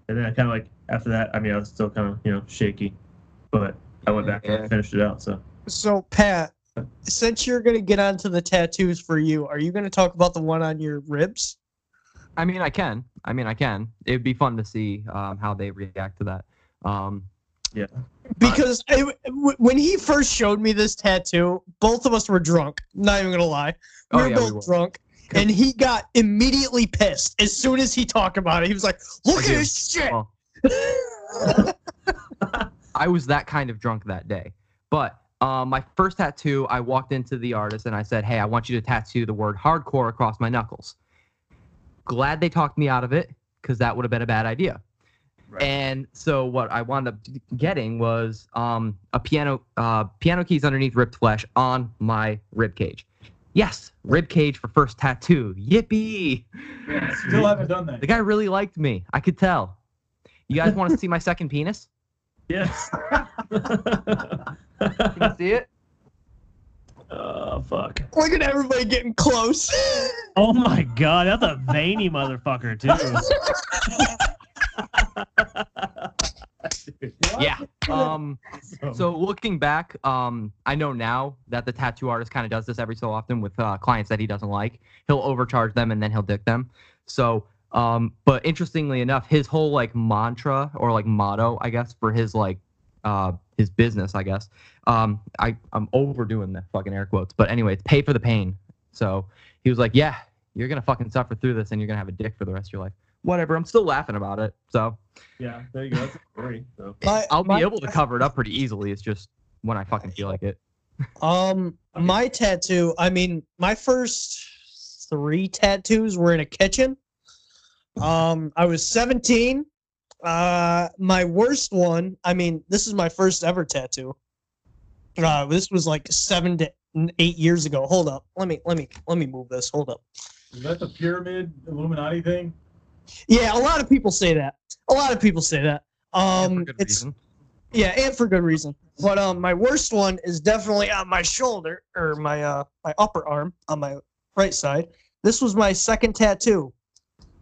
[SPEAKER 2] And then I kind of like after that, I mean, I was still kind of you know shaky, but I went back
[SPEAKER 1] Yeah.
[SPEAKER 2] and finished it out. So
[SPEAKER 3] So Pat, since you're gonna get onto the tattoos for you, are you gonna talk about the one on your ribs?
[SPEAKER 1] I mean, I can. I mean, I can. It'd be fun to see um, how they react to that. Um,
[SPEAKER 3] Because I, when he first showed me this tattoo, both of us were drunk. Not even gonna lie, we
[SPEAKER 1] Oh,
[SPEAKER 3] were
[SPEAKER 1] yeah, we
[SPEAKER 3] both
[SPEAKER 1] were.
[SPEAKER 3] drunk. And he got immediately pissed as soon as he talked about it. He was like, "Look
[SPEAKER 1] I
[SPEAKER 3] at
[SPEAKER 1] do.
[SPEAKER 3] this shit!"
[SPEAKER 1] well, I was that kind of drunk that day. But um, my first tattoo, I walked into the artist and I said, "Hey, I want you to tattoo the word hardcore across my knuckles." Glad they talked me out of it because that would have been a bad idea.
[SPEAKER 2] Right.
[SPEAKER 1] And so what I wound up getting was um, a piano uh, piano keys underneath ripped flesh on my rib cage. Yes, rib cage for first tattoo. Yippee!
[SPEAKER 4] Yeah, still haven't done that.
[SPEAKER 1] The guy really liked me. I could tell. You guys want to see my second penis?
[SPEAKER 2] yes.
[SPEAKER 1] Can you see it?
[SPEAKER 2] oh fuck.
[SPEAKER 3] Look at everybody getting close.
[SPEAKER 2] Oh my god, that's a veiny motherfucker too.
[SPEAKER 1] Yeah. Um. So looking back, um, I know now that the tattoo artist kind of does this every so often with uh, clients that he doesn't like. He'll overcharge them and then he'll dick them. So, um, but interestingly enough, his whole like mantra or like motto, I guess, for his like uh his business, I guess. Um, I I'm overdoing the fucking air quotes, but anyways, pay for the pain. So he was like, yeah, you're gonna fucking suffer through this and you're gonna have a dick for the rest of your life. Whatever. I'm still laughing about it. So
[SPEAKER 2] yeah, there you go. That's a story. So.
[SPEAKER 3] My-
[SPEAKER 1] I'll
[SPEAKER 3] my-
[SPEAKER 1] be able to cover it up pretty easily. It's just when I fucking feel like it.
[SPEAKER 3] Um, my tattoo. I mean, my first three tattoos were in a kitchen. Um, I was 17. Uh, my worst one. I mean, this is my first ever tattoo. Uh, this was like seven to eight years ago. Hold up. Let me let me let me move this. Hold up.
[SPEAKER 4] Is that the pyramid Illuminati thing?
[SPEAKER 3] Yeah, a lot of people say that. A lot of people say that.
[SPEAKER 1] Yeah,
[SPEAKER 3] Um,
[SPEAKER 1] good
[SPEAKER 3] it's
[SPEAKER 1] reason.
[SPEAKER 3] Yeah, and for good reason. But um, my worst one is definitely on my shoulder or my uh my upper arm on my right side. This was my second tattoo.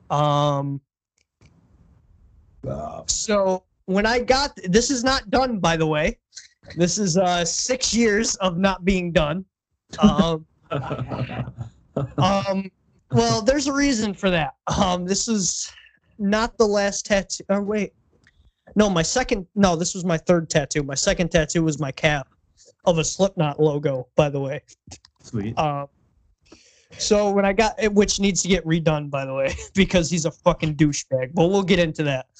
[SPEAKER 3] Um. So when I got this is not done by the way. This is uh six years of not being done. Um. um. Well, there's a reason for that. Um. This is not the last tattoo. Oh wait. No, my second. No, this was my third tattoo. My second tattoo was my cap of a Slipknot logo, by the way.
[SPEAKER 2] Sweet.
[SPEAKER 3] Um, so when I got it, which needs to get redone, by the way, because he's a fucking douchebag. But we'll get into that.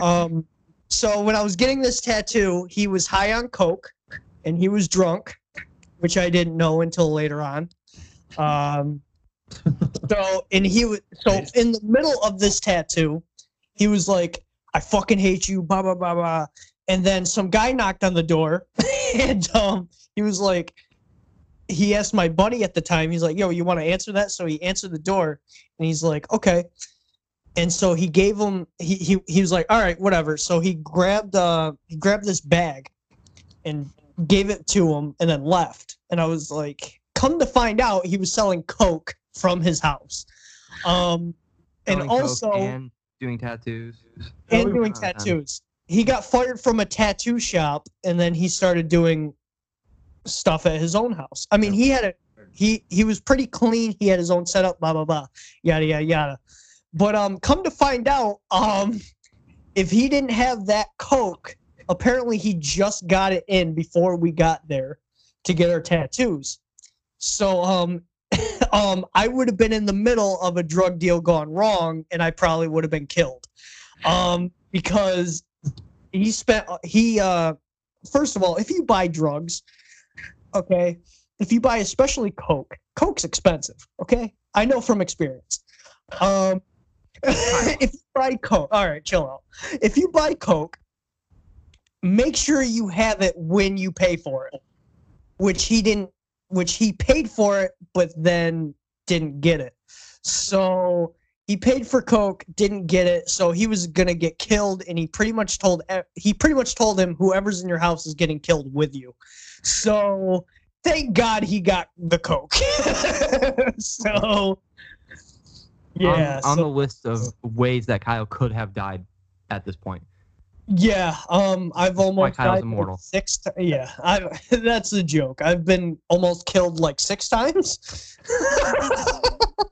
[SPEAKER 3] Um, so when I was getting this tattoo, he was high on coke, and he was drunk, which I didn't know until later on. Um, so and he was so
[SPEAKER 2] Nice.
[SPEAKER 3] in the middle of this tattoo, he was like, "I fucking hate you," blah blah blah blah. And then some guy knocked on the door, and um, he was like, he asked my buddy at the time. He's like, "Yo, you want to answer that?" So he answered the door, and he's like, "Okay." and so he gave him he, he he was like all right whatever so he grabbed uh he grabbed this bag and gave it to him and then left and i was like come to find out he was selling coke from his house. Um and also
[SPEAKER 1] and doing tattoos.
[SPEAKER 3] and doing tattoos. He got fired from a tattoo shop and then he started doing stuff at his own house. I mean he had a he he was pretty clean. He had his own setup blah blah blah yada yada yada. But um come to find out um if he didn't have that coke apparently he just got it in before we got there to get our tattoos. So um um i would have been in the middle of a drug deal gone wrong and i probably would have been killed. Um because he spent he uh first of all if you buy drugs okay if you buy especially coke coke's expensive okay? I know from experience. Um if you buy coke all right chill out. If you buy coke make sure you have it when you pay for it which he didn't which he paid for it but then didn't get it. So he paid for coke didn't get it so he was gonna get killed and he pretty much told he pretty much told him whoever's in your house is getting killed with you. So thank god he got the coke. So yeah
[SPEAKER 1] on, on
[SPEAKER 3] so-
[SPEAKER 1] the list of ways that Kyle could have died at this point.
[SPEAKER 3] Yeah, um, I've almost
[SPEAKER 1] Kyle's
[SPEAKER 3] died
[SPEAKER 1] immortal.
[SPEAKER 3] six. T- yeah, I. That's a joke. I've been almost killed like six times.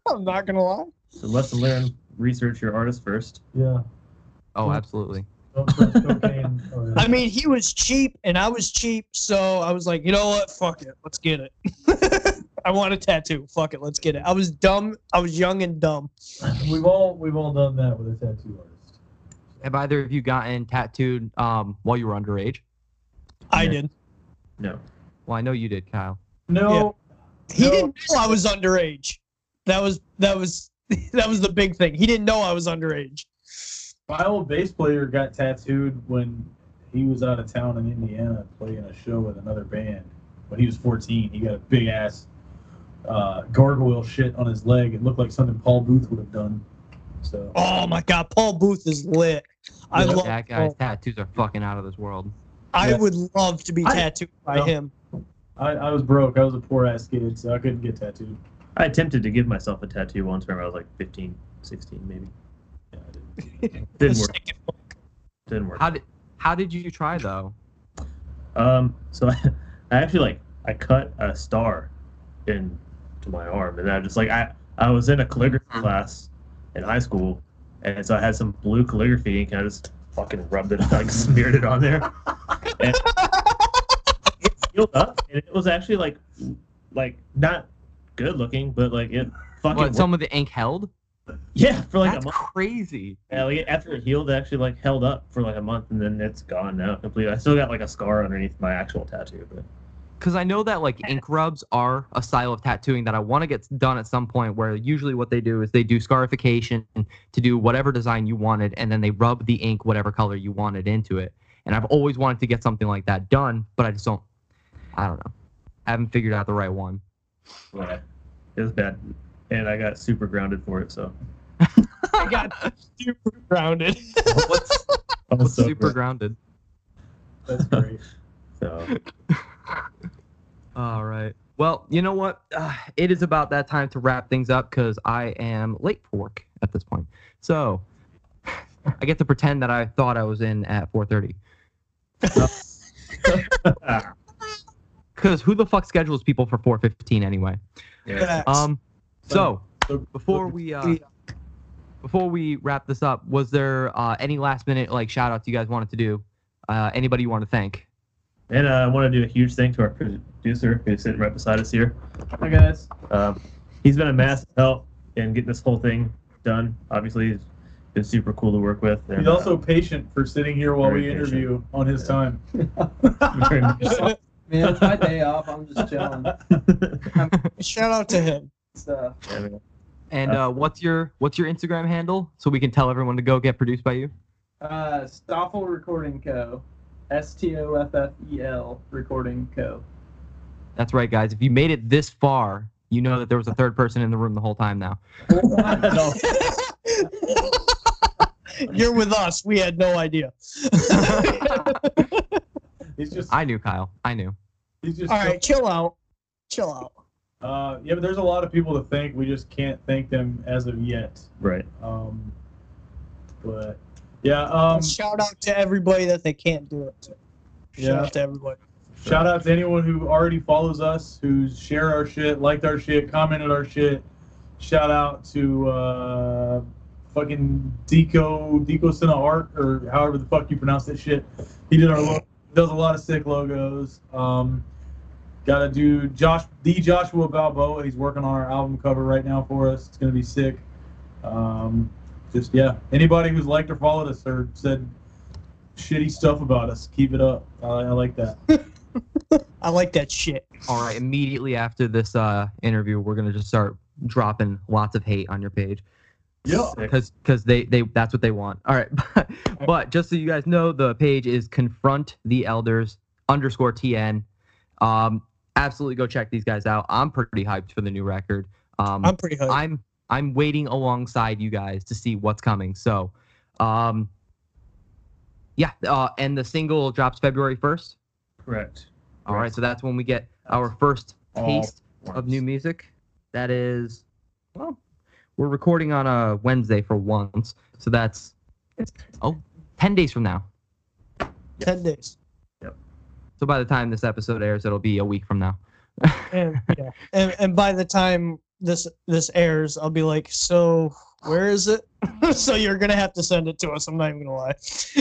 [SPEAKER 3] I'm not gonna lie.
[SPEAKER 2] So lesson learned: research your artist first.
[SPEAKER 4] Yeah.
[SPEAKER 1] Oh, absolutely.
[SPEAKER 4] Don't trust cocaine. Oh, yeah.
[SPEAKER 3] I mean, he was cheap and I was cheap, so I was like, you know what? Fuck it, let's get it. I want a tattoo. Fuck it, let's get it. I was dumb. I was young and dumb.
[SPEAKER 4] we've all we've all done that with a tattoo artist.
[SPEAKER 1] Have either of you gotten tattooed um, while you were underage?
[SPEAKER 3] I
[SPEAKER 2] Yeah.
[SPEAKER 3] did.
[SPEAKER 2] No.
[SPEAKER 1] Well, I know you did, Kyle.
[SPEAKER 4] No.
[SPEAKER 3] He
[SPEAKER 4] No.
[SPEAKER 3] didn't know I was underage. That was that was that was the big thing. He didn't know I was underage.
[SPEAKER 4] My old bass player got tattooed when he was out of town in Indiana playing a show with another band. When he was 14, he got a big ass uh, gargoyle shit on his leg. It looked like something Paul Booth would have done. So
[SPEAKER 3] Oh my god, Paul Booth is lit. I love.
[SPEAKER 1] that guy's
[SPEAKER 3] Paul.
[SPEAKER 1] tattoos are fucking out of this world.
[SPEAKER 3] I
[SPEAKER 4] Yeah.
[SPEAKER 3] would love to be
[SPEAKER 4] I-
[SPEAKER 3] tattooed by
[SPEAKER 4] No.
[SPEAKER 3] him.
[SPEAKER 4] I, I was broke. I was a poor ass kid, so I couldn't get tattooed.
[SPEAKER 2] I attempted to give myself a tattoo once when I was like 15, 16 maybe.
[SPEAKER 4] Yeah, I didn't.
[SPEAKER 2] Didn't work.
[SPEAKER 3] Stick it-
[SPEAKER 2] Didn't work.
[SPEAKER 1] How did how did you try though?
[SPEAKER 2] Um, so I, actually like I cut a star into my arm, and I just like I I was in a calligraphy class in high school, and so I had some blue calligraphy ink, and I just fucking rubbed it, like smeared it on there, and it healed up, and it was actually like like not good looking, but like it fucking
[SPEAKER 1] What, some of the ink held?
[SPEAKER 2] yeah for like
[SPEAKER 1] That's
[SPEAKER 2] a month.
[SPEAKER 1] crazy.
[SPEAKER 2] Yeah, like after it healed, it actually like held up for like a month, and then it's gone now completely. I still got like a scar underneath my actual tattoo, but
[SPEAKER 1] Because I know that like ink rubs are a style of tattooing that I want to get done at some point. Where usually what they do is they do scarification to do whatever design you wanted, and then they rub the ink whatever color you wanted into it. And I've always wanted to get something like that done, but I just don't. I don't know. I haven't figured out the right one.
[SPEAKER 2] yeah, it was bad, and I got super grounded for it. So
[SPEAKER 3] I got super grounded.
[SPEAKER 1] What's, what's
[SPEAKER 2] so
[SPEAKER 1] super
[SPEAKER 2] grounded.
[SPEAKER 1] grounded?
[SPEAKER 4] That's great.
[SPEAKER 2] So
[SPEAKER 1] All right. Well, you know what? Uh, it is about that time to wrap things up because I am late for work at this point. So I get to pretend that I thought I was in at 4:30.
[SPEAKER 2] Ah,
[SPEAKER 1] Because who the fuck schedules people for 4:15 anyway?
[SPEAKER 2] yeah.
[SPEAKER 1] Um. So
[SPEAKER 4] So
[SPEAKER 1] before we uh, before we wrap this up, was there uh, any last minute like shout outs you guys wanted to do? Uh, anybody you want to thank?
[SPEAKER 2] And uh, I want to do a huge thank to our producer who's sitting right beside us here.
[SPEAKER 4] Hi guys.
[SPEAKER 2] Um, he's been a massive help in getting this whole thing done. Obviously, he's been super cool to work with. and,
[SPEAKER 4] He's
[SPEAKER 2] uh,
[SPEAKER 4] also patient for sitting here while we
[SPEAKER 2] patient.
[SPEAKER 4] interview on his time.
[SPEAKER 2] very much so.
[SPEAKER 5] Man, it's my day off. I'm just chilling.
[SPEAKER 3] Shout out to him.
[SPEAKER 5] Stuff.
[SPEAKER 2] Yeah.
[SPEAKER 1] And uh, what's your what's your Instagram handle so we can tell everyone to go get produced by you?
[SPEAKER 5] Uh, Stoffel Recording Co. S T O F F E L Recording Co.
[SPEAKER 1] That's right, guys. If you made it this far, you know that there was a third person in the room the whole time now.
[SPEAKER 3] You're with us. We had no idea.
[SPEAKER 4] He's just
[SPEAKER 1] I knew Kyle. I knew.
[SPEAKER 4] he's just
[SPEAKER 3] All right, chill out. Chill out.
[SPEAKER 4] uh yeah, but there's a lot of people to thank. We just can't thank them as of yet.
[SPEAKER 2] Right.
[SPEAKER 4] Um but yeah, um
[SPEAKER 3] Shout out to everybody that they can't do it to. Shout
[SPEAKER 4] Yeah.
[SPEAKER 3] out to everybody.
[SPEAKER 4] Shout out to anyone who already follows us, who's shared our shit, liked our shit, commented our shit. Shout out to uh, fucking Deco Deco Cine Art or however the fuck you pronounce that shit. He did our logo, does a lot of sick logos. Um, Got to do Josh the Joshua Balboa. He's working on our album cover right now for us. It's gonna be sick. Um, just yeah, anybody who's liked or followed us or said shitty stuff about us, keep it up. I, I like that.
[SPEAKER 3] I like that shit.
[SPEAKER 1] All right, immediately after this uh, interview, we're gonna just start dropping lots of hate on your page.
[SPEAKER 4] Yeah.
[SPEAKER 1] because because they they that's what they want. All right, but, but just so you guys know, the page is confront the elders underscore tn. Um, absolutely go check these guys out. I'm pretty hyped for the new record. Um,
[SPEAKER 3] I'm pretty hyped.
[SPEAKER 1] I'm I'm waiting alongside you guys to see what's coming. So, um, yeah, uh, and the single drops February first.
[SPEAKER 2] Correct.
[SPEAKER 1] All right, so that's when we get our first
[SPEAKER 2] All
[SPEAKER 1] taste of new music. That is, well, we're recording on a Wednesday for once, so that's oh, 10 days from now.
[SPEAKER 3] Ten days. Yep.
[SPEAKER 1] So by the time this episode airs, it'll be a week from now.
[SPEAKER 3] And yeah. And and by the time this this airs, I'll be like, so where is it? so you're gonna have to send it to us. I'm not even gonna lie.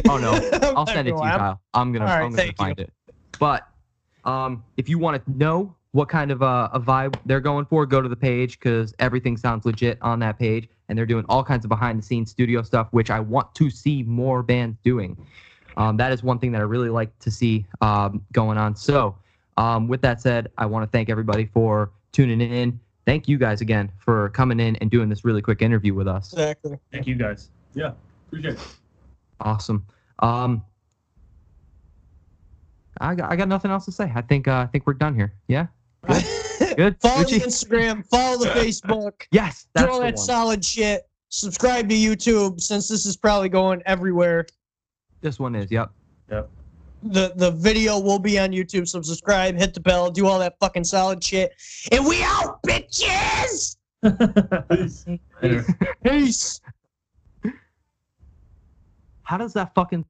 [SPEAKER 1] Oh, no. I'll send it to you,
[SPEAKER 3] lie.
[SPEAKER 1] Kyle. I'm gonna,
[SPEAKER 3] right,
[SPEAKER 1] I'm gonna
[SPEAKER 3] thank you.
[SPEAKER 1] find it. But um, if you want to know what kind of uh, a vibe they're going for, go to the page because everything sounds legit on that page, and they're doing all kinds of behind the scenes studio stuff, which I want to see more bands doing. Um, that is one thing that I really like to see um, going on. So, um, with that said, I want to thank everybody for tuning in. Thank you guys again for coming in and doing this really quick interview with us.
[SPEAKER 3] Exactly.
[SPEAKER 2] Thank you guys.
[SPEAKER 4] Yeah, appreciate it.
[SPEAKER 1] Awesome. Um, I got, I got nothing else to say. I think uh, I think we're done here. Yeah. Good.
[SPEAKER 3] follow the Instagram, follow the Facebook,
[SPEAKER 1] Yes,
[SPEAKER 3] do
[SPEAKER 1] that's
[SPEAKER 3] all
[SPEAKER 1] the
[SPEAKER 3] that
[SPEAKER 1] one.
[SPEAKER 3] solid shit. Subscribe to YouTube since this is probably going everywhere.
[SPEAKER 1] This one is. Yep. Yep.
[SPEAKER 3] The the video will be on YouTube, so subscribe, hit the bell, do all that fucking solid shit. And we out, bitches!
[SPEAKER 4] Peace.
[SPEAKER 2] Later.
[SPEAKER 3] Peace.
[SPEAKER 1] How does that fucking